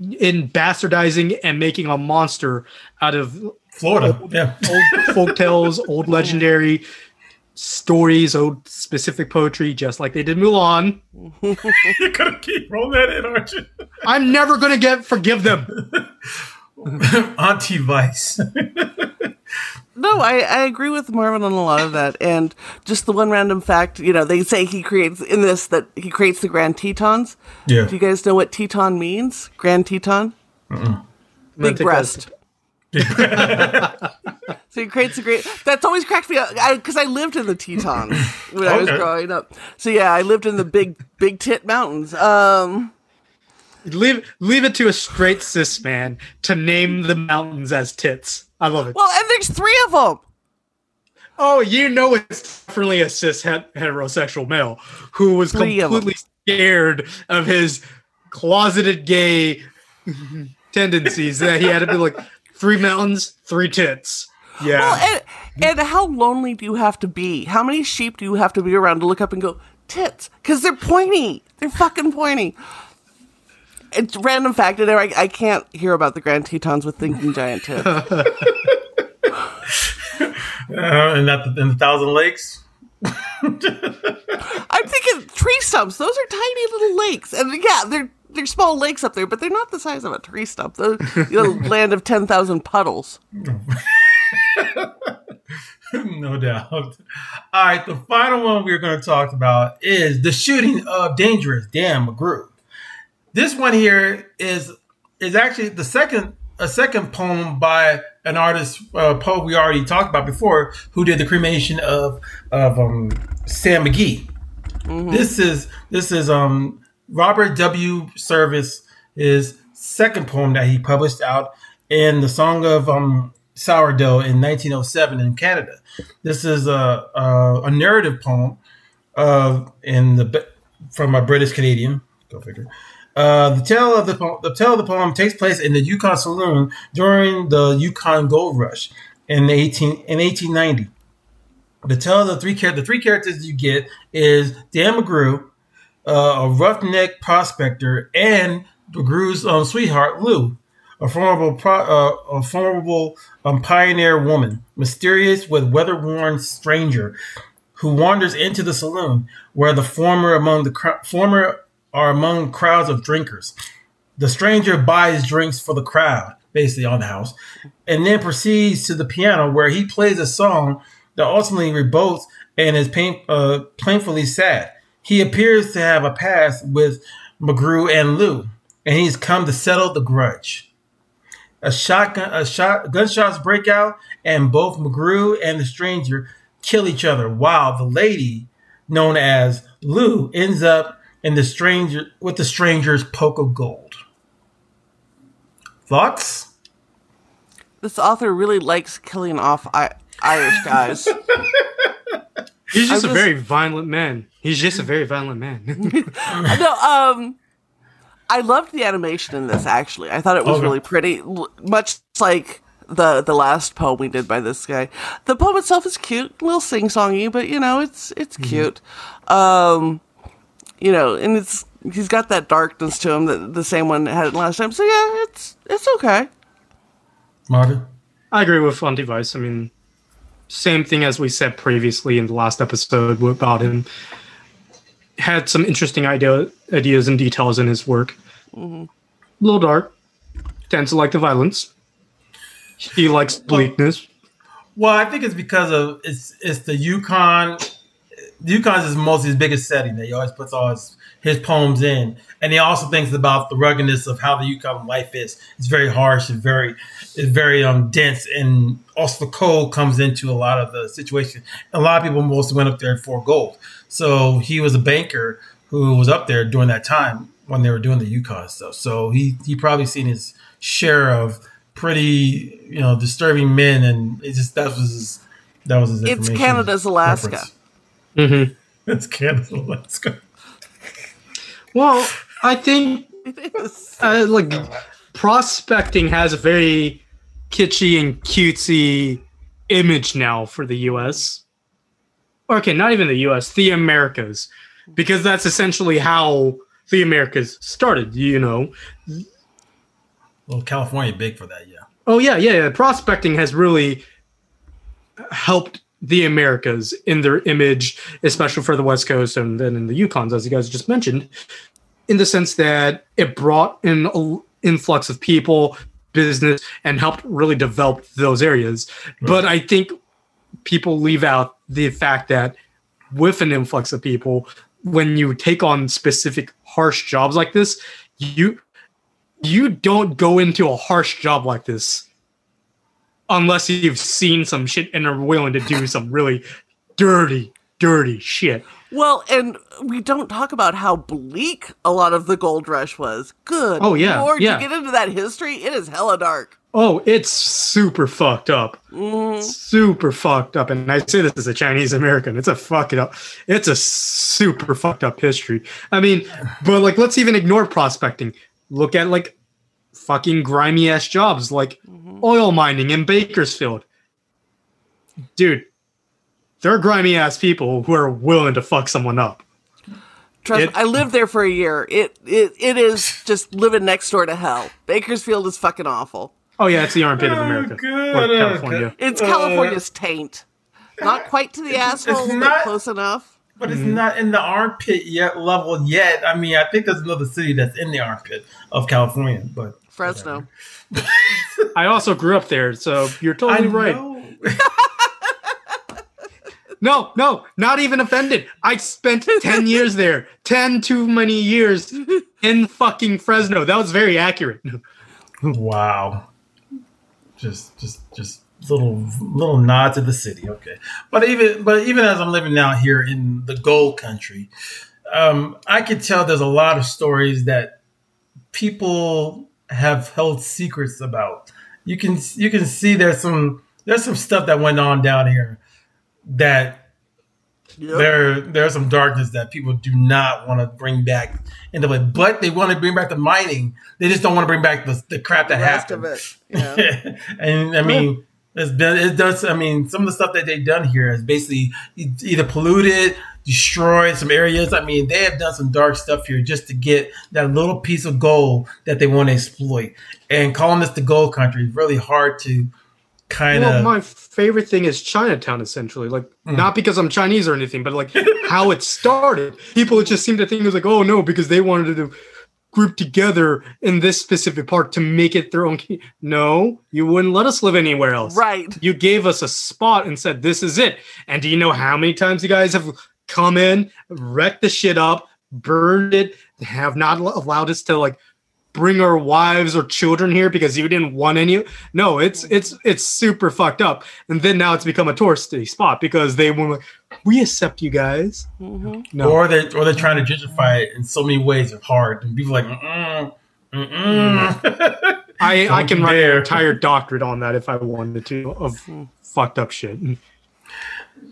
in bastardizing and making a monster out of Florida. Yeah. old folk tales, old legendary stories, old specific poetry, just like they did Mulan. You're gonna keep rolling that in, aren't you? I'm never gonna get forgive them. Auntie Vice. No, I, I agree with Marvin on a lot of that. And just the one random fact, you know, they say he creates in this that he creates the Grand Tetons. yeah. Do you guys know what Teton means? Grand Teton? Big breast. so he creates a great. That's always cracked me up because I, lived in the Tetons when I was growing up. So yeah, I lived in the big, big tit mountains. Um, Leave leave it to a straight cis man to name the mountains as tits. I love it. well, and there's three of them. Oh, you know it's definitely a cis heterosexual male who was Three of completely scared of his closeted gay tendencies that he had to be like three mountains, three tits. Yeah. Well, and, and how lonely do you have to be? How many sheep do you have to be around to look up and go tits? Because they're pointy. They're fucking pointy. It's random fact, and I, I can't hear about the Grand Tetons with thinking giant tits. Uh, and that in the Thousand Lakes. I'm thinking tree stumps. Those are tiny little lakes, and yeah, they're they're small lakes up there, but they're not the size of a tree stump. The you know, land of ten thousand puddles. no doubt. All right, the final one we're going to talk about is the shooting of Dangerous Dan McGrew. This one here is is actually the second a second poem by an artist uh, poet we already talked about before, who did the cremation of of um, Sam McGee. This is this is um Robert W. Service his second poem that he published out in the Song of um Sourdough in 1907 in Canada. This is a a, a narrative poem of in the from a British Canadian. Go figure. Uh, the tale of the the tale of the poem takes place in the Yukon Saloon during the Yukon Gold Rush in 18 in 1890. The tale of the three the three characters you get is Dan McGrew, uh, a roughneck prospector, and McGrew's um, sweetheart Lou, a formidable pro- uh, a formidable um, pioneer woman, mysterious with weather-worn stranger, who wanders into the saloon where the former among the cr- former are among crowds of drinkers. The stranger buys drinks for the crowd, basically on the house, and then proceeds to the piano where he plays a song that ultimately reboots and is pain, uh, painfully sad. He appears to have a past with McGrew and Lou, and he's come to settle the grudge. A shotgun, a shot, gunshots break out, and both McGrew and the stranger kill each other. While the lady, known as Lou, ends up in the stranger with the stranger's poke of gold. Thoughts? This author really likes killing off I- Irish guys. He's just I a was- very violent man. He's just a very violent man. no, um, I loved the animation in this. Actually, I thought it was Okay. really pretty, l- much like the the last poem we did by this guy. The poem itself is cute, a little sing songy, but you know, it's it's cute. Um, you know, and it's he's got that darkness to him that the same one had last time. So yeah, it's it's okay. Marvin? I agree with Auntie Vice. I mean, same thing as we said previously in the last episode about him. Had some interesting idea, ideas and details in his work. Mm-hmm. A little dark. Tends to like the violence. He likes bleakness. Well, I think it's because of it's it's the Yukon. Yukon is mostly his biggest setting that he always puts all his his poems in, and he also thinks about the ruggedness of how the Yukon life is. It's very harsh and very it's very um dense, and also the cold comes into a lot of the situation. A lot of people mostly went up there for gold, so he was a banker who was up there during that time when they were doing the Yukon stuff. So he he probably seen his share of pretty you know disturbing men, and it just that was his that was his. It's Canada's Alaska. reference. Mm-hmm. It's Canada's Alaska. Well, I think uh, like prospecting has a very kitschy and cutesy image now for the U.S. Okay, not even the U.S., the Americas, because that's essentially how the Americas started. You know, Well, California big for that, yeah. Oh yeah, yeah, yeah. Prospecting has really helped the Americas in their image, especially for the West Coast and then in the Yukons, as you guys just mentioned, in the sense that it brought in an influx of people, business, and helped really develop those areas. Mm-hmm. But I think people leave out the fact that with an influx of people, when you take on specific harsh jobs like this, you you don't go into a harsh job like this unless you've seen some shit and are willing to do some really dirty, dirty shit. Well, and we don't talk about how bleak a lot of the gold rush was. Good. Oh, yeah, Lord, yeah. you get into that history, it is hella dark. Oh, it's super fucked up. Mhm. Super fucked up. And I say this as a Chinese American. It's a fuck it up. It's a super fucked up history. I mean, but like, let's even ignore prospecting. Look at like fucking grimy ass jobs like mm-hmm. oil mining in Bakersfield. Dude, they're grimy ass people who are willing to fuck someone up. Trust It- me, I lived there for a year. It, it it is just living next door to hell. Bakersfield is fucking awful. Oh yeah, it's the armpit of America. Oh, good, oh, California. It's California's taint. Not quite to the asshole, but not- close enough. But it's mm-hmm. not in the armpit yet level yet. I mean, I think there's another city that's in the armpit of California, but Fresno. I also grew up there, so you're I totally right. No, no, not even offended. I spent 10 years there. 10 too many years in fucking Fresno. That was very accurate. wow. Just, just, just little, little nod to the city. Okay, but even, but even as I'm living out here in the gold country, um, I could tell there's a lot of stories that people have held secrets about. You can, you can see there's some, there's some stuff that went on down here that Yep. there there's some darkness that people do not want to bring back into it, but they want to bring back the mining. They just don't want to bring back the, the crap The that rest happened. Yeah. and I mean, it's been it does. I mean, some of the stuff that they've done here is basically either polluted, destroyed some areas. I mean, they have done some dark stuff here just to get that little piece of gold that they want to exploit. And calling this the gold country is really hard to kind Well, of. my favorite thing is Chinatown, essentially. Like, Mm. not because I'm Chinese or anything, but like how it started. People just seem to think it was like, oh no, because they wanted to group together in this specific park to make it their own. key. No, you wouldn't let us live anywhere else. Right. You gave us a spot and said, this is it. And do you know how many times you guys have come in, wrecked the shit up, burned it, have not allowed us to like bring our wives or children here because you didn't want any. No it's it's it's super fucked up. And then now it's become a touristy spot because they want like we accept you guys. Hmm no. Or they or they're trying to gentrify it in so many ways it's hard. And people are like, mm mm. I i can you write dare. an entire doctorate on that if i wanted to of fucked up shit.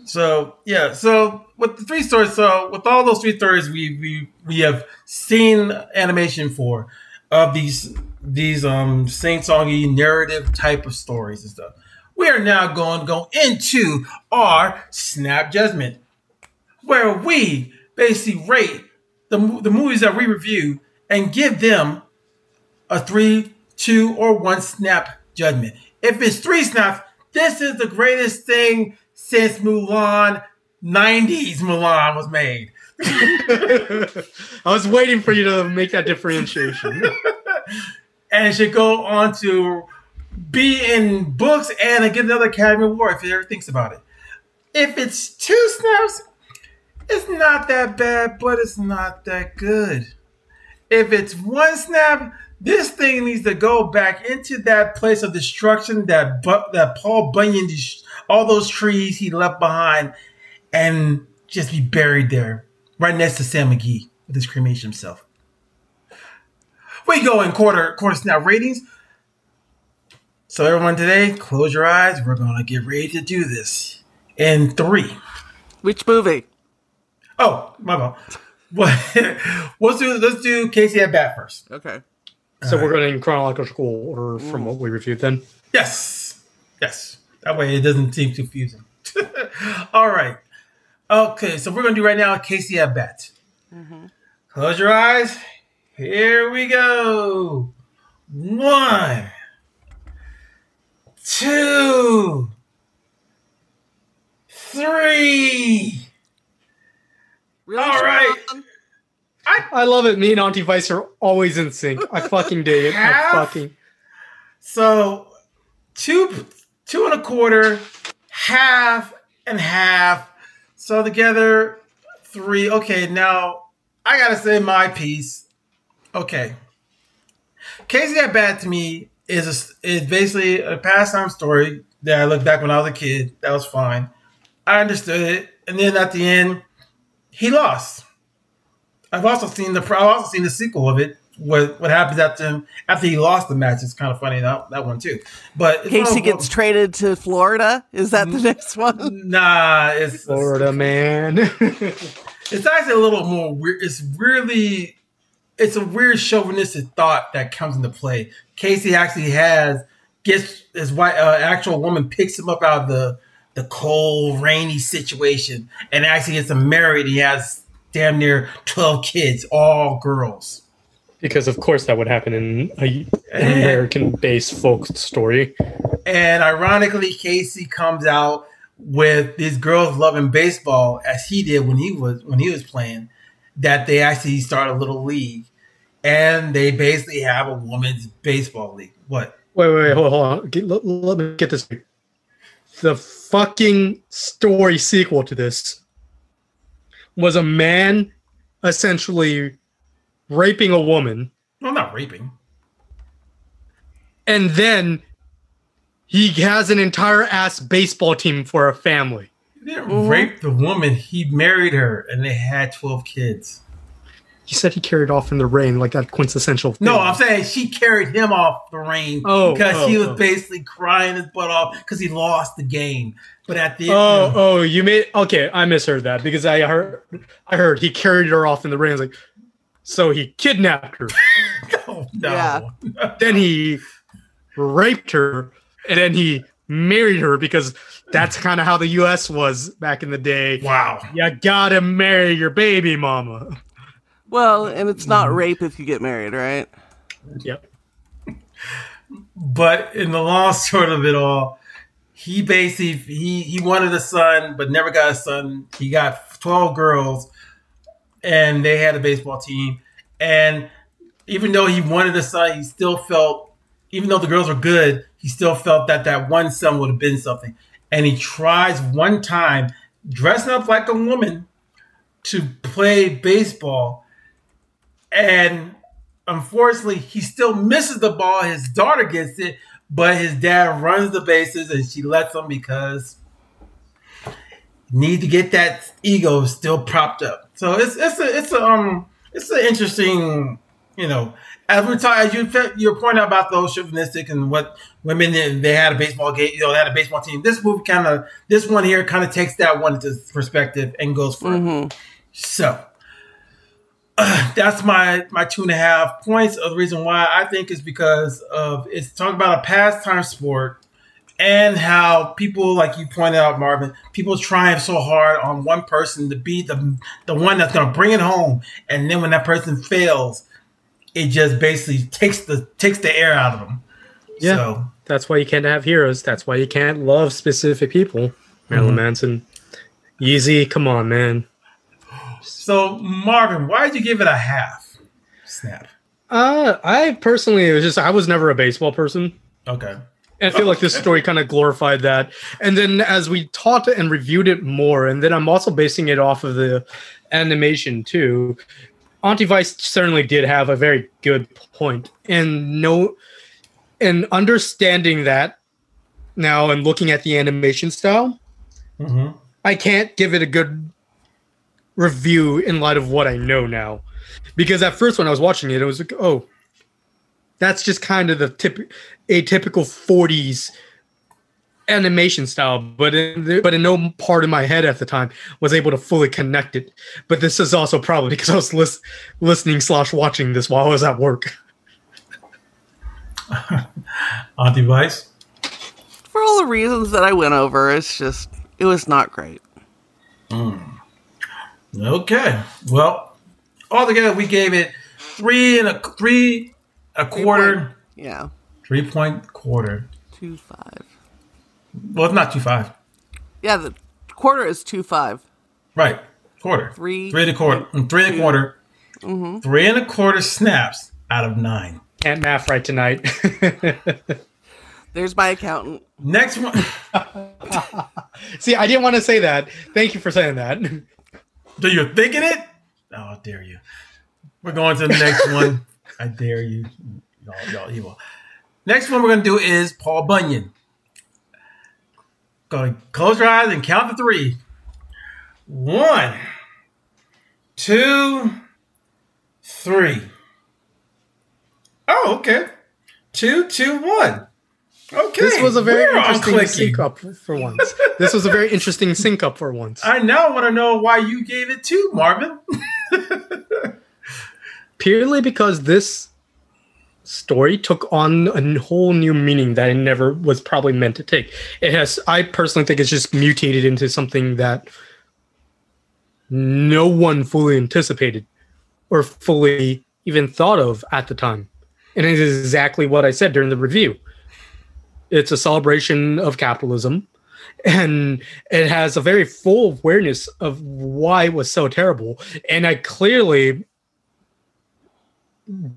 So yeah, so with the three stories, so with all those three stories, we we we have seen animation for of these these um sing songy narrative type of stories and stuff. We are now going to go into our snap judgment, where we basically rate the the movies that we review and give them a three, two, or one snap judgment. If it's three snaps, this is the greatest thing since Mulan. 90s Mulan was made. I was waiting for you to make that differentiation and should go on to be in books and get another Academy Award if he ever thinks about it. If it's two snaps, it's not that bad, but it's not that good. If it's one snap, this thing needs to go back into that place of destruction that that Paul Bunyan, all those trees he left behind, and just be buried there, right next to Sam McGee with his cremation himself. We go in quarter quarter snap ratings. So everyone today, close your eyes. We're gonna get ready to do this in three. Which movie? Oh, my fault. let's do let's do Casey at bat first. Okay. So we're going in chronological order from what we reviewed then. Yes, yes. That way it doesn't seem confusing. All right. Okay, so we're gonna do right now Casey at bat. Mm-hmm. Close your eyes. Here we go. One, two, three. Really All right. I, I love it. Me and Auntie Vice are always in sync. I fucking dig it. Half? I fucking. So, two, two and a quarter, half and half. So together, three. Okay, now I gotta say my piece. Okay, Casey at Bat to me is a, is basically a pastime story that I look back when I was a kid. That was fine. I understood it, and then at the end, he lost. I've also seen the I've also seen the sequel of it. What what happens after him after he lost the match is kind of funny that that one too. But Casey gets traded to Florida. Is that the next one? Nah, it's Florida man. it's actually a little more weird. It's really it's a weird chauvinistic thought that comes into play. Casey actually has gets his white uh, actual woman picks him up out of the the cold, rainy situation and actually gets him married. He has damn near 12 kids, all girls. Because, of course, that would happen in a, an American based folk story. And ironically, Casey comes out with these girls loving baseball as he did when he was when he was playing that they actually start a little league. And they basically have a women's baseball league. What? Wait wait, wait hold, hold on. Let, let me get this the fucking story sequel to this was a man essentially raping a woman. Well, not raping. And then he has an entire ass baseball team for a family. He didn't rape the woman. He married her and they had 12 kids. He said he carried off in the rain, like that quintessential. Thing. No, I'm saying she carried him off the rain oh, because oh, he was oh. basically crying his butt off because he lost the game. But at the oh end, oh you made okay I misheard that because I heard I heard he carried her off in the rain. I was like, so he kidnapped her. no, oh, no. Yeah. then he raped her, and then he married her because that's kind of how the U.S. was back in the day. Wow, you gotta marry your baby mama. Well, and it's not rape if you get married, right? Yep. But in the long short of it all, he basically he he wanted a son, but never got a son. He got twelve girls, and they had a baseball team. And even though he wanted a son, he still felt, even though the girls were good, he still felt that that one son would have been something. And he tries one time, dressing up like a woman, to play baseball and unfortunately, he still misses the ball. His daughter gets it, but his dad runs the bases and she lets him because need to get that ego still propped up. So it's it's a it's a um it's an interesting you know as we talk as you you're pointing out about those chauvinistic and what women they had a baseball game you know they had a baseball team. This movie kind of this one here kind of takes that one into perspective and goes for mm-hmm. So that's my my two and a half points of the reason why I think is because of it's talking about a pastime sport and how people like you pointed out Marvin people trying so hard on one person to be the the one that's going to bring it home and then when that person fails it just basically takes the takes the air out of them yeah so, that's why you can't have heroes that's why you can't love specific people Marilyn mm-hmm. Manson Yeezy, come on man so, Marvin, why did you give it a half snap? Uh, I personally, it was just I was never a baseball person. Okay. And I feel like this story kind of glorified that. And then as we taught and reviewed it more, and then I'm also basing it off of the animation too. Auntie Vice certainly did have a very good point. And no and understanding that now and looking at the animation style, hmm I can't give it a good review in light of what I know now. Because at first when I was watching it, it was like, oh, that's just kind of the tip atypical 40s animation style, but in the, but in no part of my head at the time was able to fully connect it. But this is also probably because I was lis- listening slash watching this while I was at work. on device For all the reasons that I went over, it's just it was not great. Hmm. Okay. Well, altogether we gave it three and a three a quarter, Yeah, three point quarter. two five. Well, it's not two five. Yeah, the quarter is two five. Right. Quarter. Three. Three and a quarter. Three and a quarter. Mm-hmm. Three and a quarter snaps out of nine. Can't math right tonight. There's my accountant. Next one. See, I didn't want to say that. Thank you for saying that. Do you thinking it? Oh, I dare you. We're going to the next one. I dare you. Y'all, y'all evil. Next one we're going to do is Paul Bunyan. Go close your eyes and count to three. One, two, three. Oh, okay. Two, two, one. Okay. This was a very We're interesting sync up for once. This was a very interesting sync up for once. I now want to know why you gave it two, Marvin. Purely because this story took on a whole new meaning that it never was probably meant to take. It has, I personally think it's just mutated into something that no one fully anticipated or fully even thought of at the time. And it is exactly what I said during the review. It's a celebration of capitalism and it has a very full awareness of why it was so terrible. And I clearly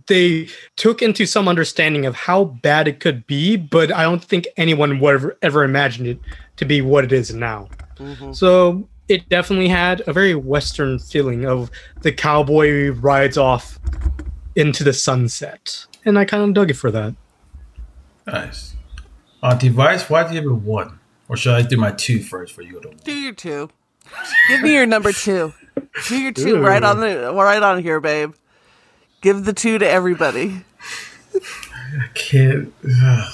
they took into some understanding of how bad it could be, but I don't think anyone would ever, ever imagined it to be what it is now. Mm-hmm. So it definitely had a very Western feeling of the cowboy rides off into the sunset. And I kind of dug it for that. Nice. Auntie Vice, why do you give it one? Or should I do my two first for you to Do your two. Give me your number two. Do your two right on the right on here, babe. Give the two to everybody. kid? Ugh,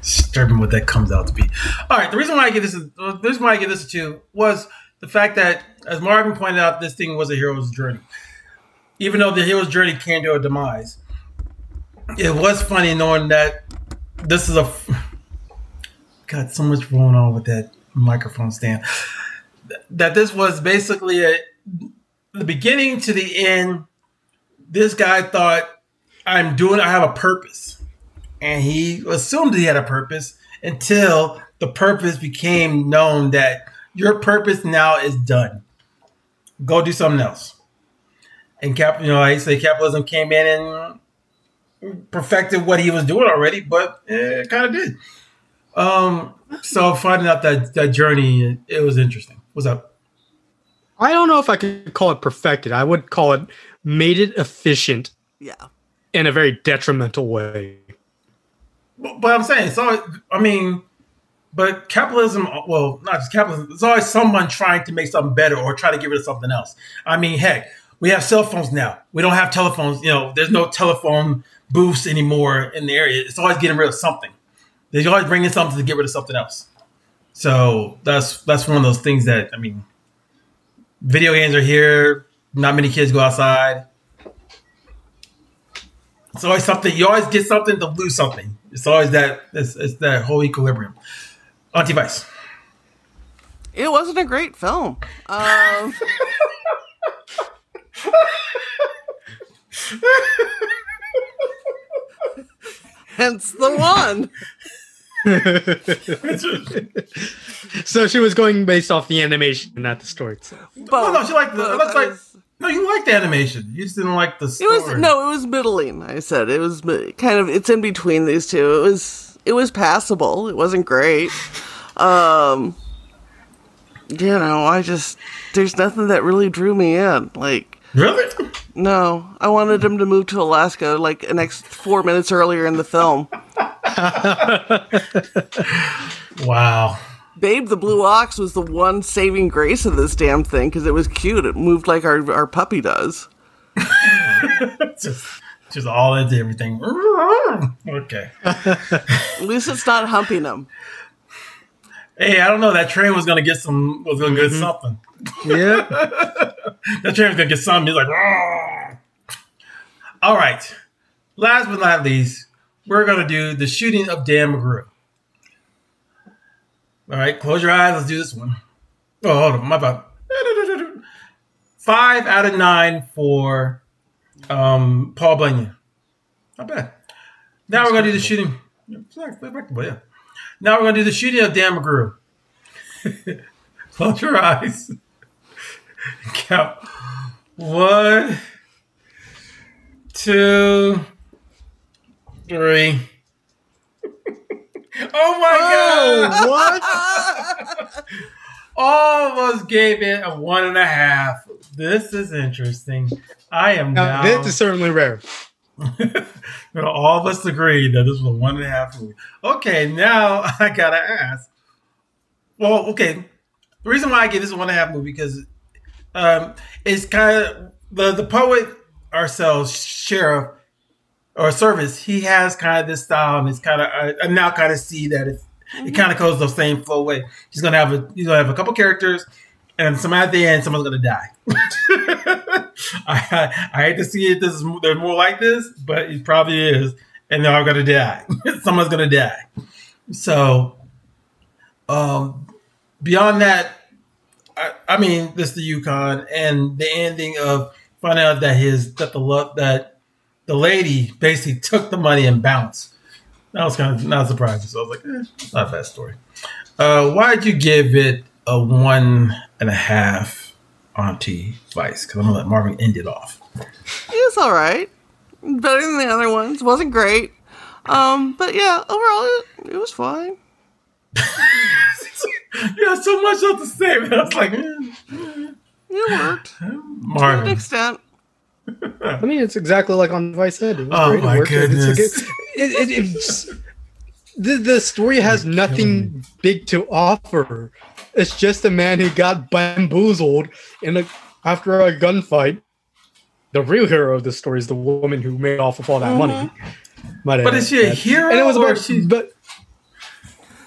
disturbing what that comes out to be. All right, the reason why I give this a, the reason why I give this a two was the fact that, as Marvin pointed out, this thing was a hero's journey. Even though the hero's journey came to a demise, it was funny knowing that this is a got so much going on with that microphone stand. That this was basically a the beginning to the end. This guy thought I'm doing. I have a purpose, and he assumed he had a purpose until the purpose became known that your purpose now is done. Go do something else. And cap, you know, I say capitalism came in and perfected what he was doing already, but it kind of did. Um, so finding out that that journey, it, was interesting. What's up? I don't know if I could call it perfected. I would call it made it efficient Yeah. in a very detrimental way. But, but I'm saying it's always. I mean, but capitalism. Well, not just capitalism. There's always someone trying to make something better or try to get rid of something else. I mean, heck, we have cell phones now. We don't have telephones. You know, there's no telephone booths anymore in the area. It's always getting rid of something. They're always bringing something to get rid of something else. So that's that's one of those things that I mean. Video games are here. Not many kids go outside. It's always something. You always get something to lose something. It's always that. It's, it's that whole equilibrium. Auntie Vice. It wasn't a great film. Um, hence the one. So she was going based off the animation, not the story itself. Oh no, she liked the. Both. That's I like was- no, you liked the animation. You just didn't like the It was no, it was middling. I said it was kind of it's in between these two. It was it was passable. It wasn't great. Um, you know, I just there's nothing that really drew me in. Like, Really? no, I wanted him to move to Alaska like the next four minutes earlier in the film. Wow. Babe the Blue Ox was the one saving grace of this damn thing because it was cute. It moved like our our puppy does. just, just all into everything. Okay. At least it's not humping him. Hey, I don't know. That train was gonna get some. Was gonna get mm-hmm. something. Yeah. That train was gonna get something. He's like, all right. Last but not least, we're gonna do the shooting of Dan McGrew. All right, close your eyes. Let's do this one. Oh, hold on, my bad. Five out of nine for um, Paul Bunyan. Not bad. Now we're gonna do the shooting. Yeah. Now we're gonna do the shooting of Dan McGrew. Close your eyes. Count one, two, three. oh my god! what? All of us gave it a one and a half. This is interesting. I am now. Now, this is certainly rare. All of us agreed that this was a one and a half movie. Okay, now I gotta ask. Well, okay. The reason why I give this a one and a half movie because um, it's kind of the the poet ourselves, sheriff or service. He has kind of this style, and it's kind of I, I now kind of see that it's, it kind of goes the same flow way. He's gonna have a he's gonna have a couple characters, and some at the end, someone's gonna die. I, I hate to see it. This is they're more like this, but it probably is, and they're all gonna die. Someone's gonna die. So, um, beyond that, I, I mean, this the Yukon and the ending of finding out that his that the love that the lady basically took the money and bounced. That was kind of not surprising. So I was like, eh, not a bad story. Uh, why did you give it a one and a half Auntie Vice? Because I'm gonna let Marvin end it off. It's all right. Better than the other ones. Wasn't great. Um, but yeah, overall it, it was fine. you have so much else to say, but I was like, eh, It worked to an Marvin. extent. I mean, it's exactly like on Vice said. It was Oh great. My worked. It's goodness. good- It, it, it's, the, the story has nothing big to offer. It's just a man who got bamboozled in a after a gunfight. The real hero of the story is the woman who made off with all that money. Uh-huh. But, But is she a that- hero And it was or about, she- but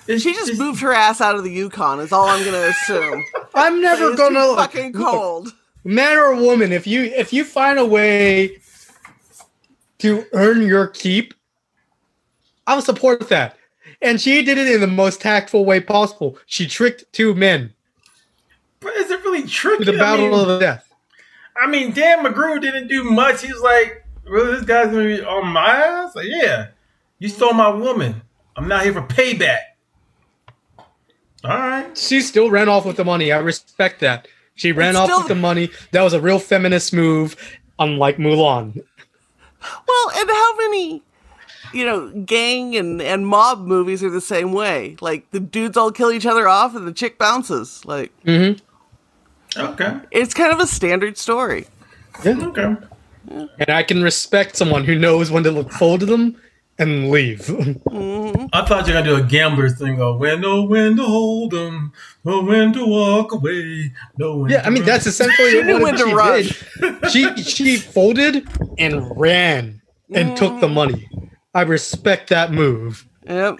She just moved her ass out of the Yukon. Is all I'm gonna assume. I'm never gonna too look, fucking look, cold. Man or woman, if you if you find a way to earn your keep, I'll support that. And she did it in the most tactful way possible. She tricked two men But is it really to tricky? the I battle mean, of the death. I mean, Dan McGrew didn't do much. He was like, really, this guy's gonna be on my ass? Like, yeah, you stole my woman. I'm not here for payback. All right. She still ran off with the money. I respect that. She ran It's off still- with the money. That was a real feminist move, unlike Mulan. Well, and how many, you know, gang and, and mob movies are the same way? Like the dudes all kill each other off and the chick bounces. Like mm-hmm. Okay. it's kind of a standard story. Okay. And I can respect someone who knows when to look forward to them and leave. Mm-hmm. I thought you were gonna do a gambler's thing. Go when know when to hold 'em, know when to walk away, know when. yeah, to I mean run. that's essentially She knew what when she to run. did. She she folded and ran and took the mm. money. I respect that move. Yep.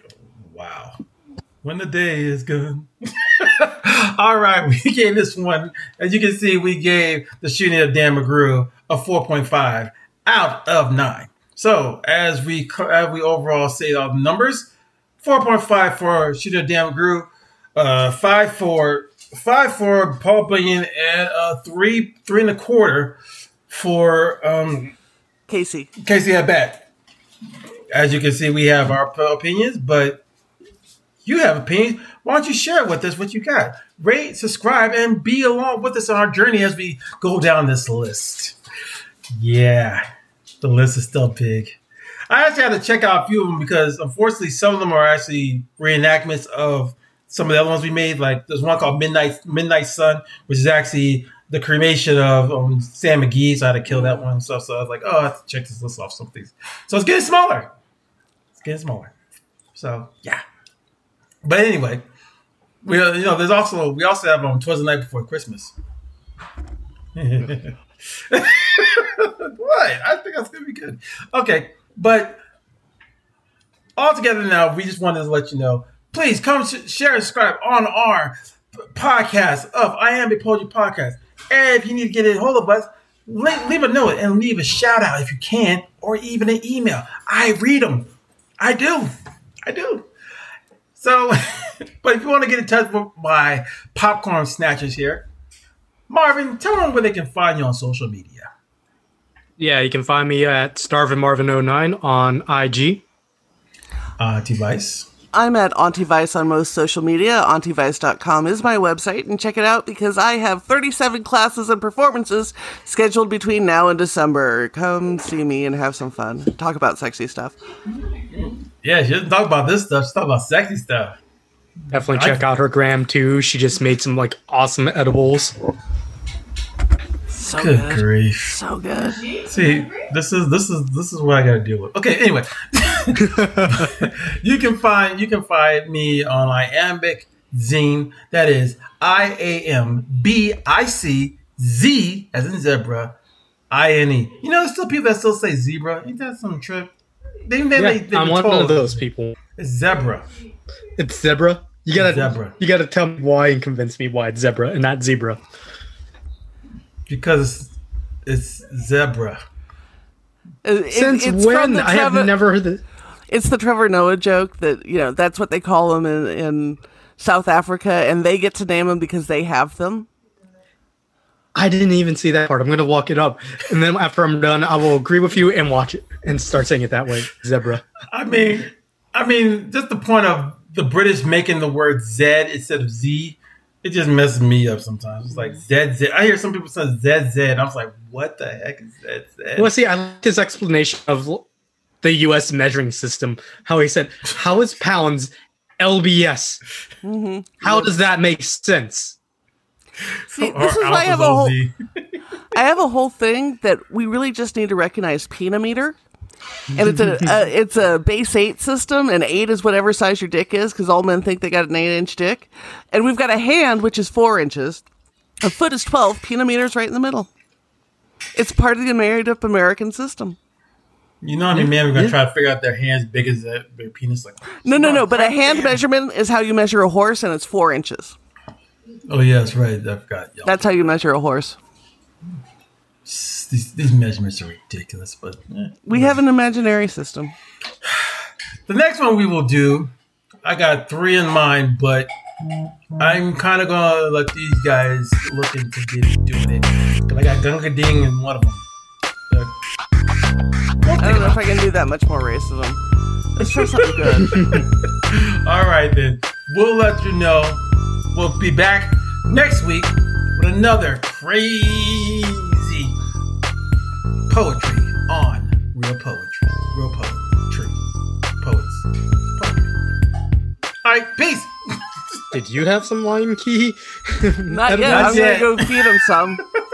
Wow. When the day is good. All right, we gave this one, as you can see, we gave the shooting of Dan McGrew a 4.5 out of 9. So, as we as we overall say all the numbers, 4.5 for shooting of Dan McGrew, uh, 5 for Paul Bunyan, and uh, 3 3 and a quarter for um, Casey. Casey at bat. As you can see, we have our opinions, but you have opinions. Why don't you share with us what you got? Rate, subscribe, and be along with us on our journey as we go down this list. Yeah, the list is still big. I actually had to check out a few of them because unfortunately some of them are actually reenactments of some of the other ones we made. Like there's one called Midnight Midnight Sun, which is actually the cremation of um, Sam McGee. So I had to kill that one. So, so I was like, oh, check this list off some things. So it's getting smaller. It's getting smaller. So yeah. But anyway, we you know there's also we also have um Twas the Night Before Christmas. what? I think that's gonna be good. Okay, but all together now, we just wanted to let you know. Please come share and subscribe on our podcast of Iambic Poetry Podcast. And if you need to get a hold of us, leave, leave a note and leave a shout out if you can, or even an email. I read them. I do. I do. So, but if you want to get in touch with my popcorn snatchers here, Marvin, tell them where they can find you on social media. Yeah, you can find me at Starvin Marvin09 on IG. Uh, device. I'm at Auntie Vice on most social media. AuntieVice.com is my website, and check it out because I have 37 classes and performances scheduled between now and December. Come see me and have some fun. Talk about sexy stuff. Yeah, she doesn't talk about this stuff. She talk about sexy stuff. Definitely check out her gram too. She just made some like awesome edibles. So Good good. grief. So good. See, this is this is this is what I got to deal with. Okay, anyway, you can find you can find me on Iambic Zine. That is I A M B I C Z as in zebra, I N E. You know, there's still people that still say zebra. Ain't that some trip? They, they, Yeah, they, they've I'm one told of those people. It's zebra It's zebra. You gotta Zebra. you gotta tell me why and convince me why it's zebra and not zebra. because it's zebra. It- it- Since it's when? I have never heard the It's the Trevor Noah joke that you know that's what they call them in, in South Africa, and they get to name them because they have them. I didn't even see that part. I'm gonna walk it up, and then after I'm done, I will agree with you and watch it and start saying it that way. Zebra. I mean, I mean, just the point of the British making the word Z instead of Z, it just messes me up sometimes. It's like Z Z. I hear some people say Z Z. and I was like, what the heck is Z Z? Well, see, I like his explanation of l- the U.S. measuring system. How he said, "How is pounds LBS? Mm-hmm. How does that make sense?" See, this is why I have a whole Z. I have a whole thing that we really just need to recognize penometer. And it's a, a it's a base eight system, and eight is whatever size your dick is, because all men think they got an eight inch dick. And we've got a hand which is four inches, a foot is twelve, penometer's right in the middle. It's part of the married up American system. You know, how many men are gonna try to figure out their hands big as that their penis? Like, No, no, no. But a hand measurement is how you measure a horse, and it's four inches. oh yeah, that's right. I forgot. Yo, That's how you measure a horse. these, these measurements are ridiculous. But eh. We have an imaginary system. the next one we will do, I got three in mind, but I'm kind of gonna let these guys look into get doing it. 'Cause I got Gunga Din in one of them. I don't know if I can do that much more racism. Let's try something good. All right, then. We'll let you know. We'll be back next week with another crazy poetry on Real Poetry. Real Poetry. Poets. Poetry. All right, peace. Did you have some Lion Key? Not yet. Not I'm yet. gonna go feed him some.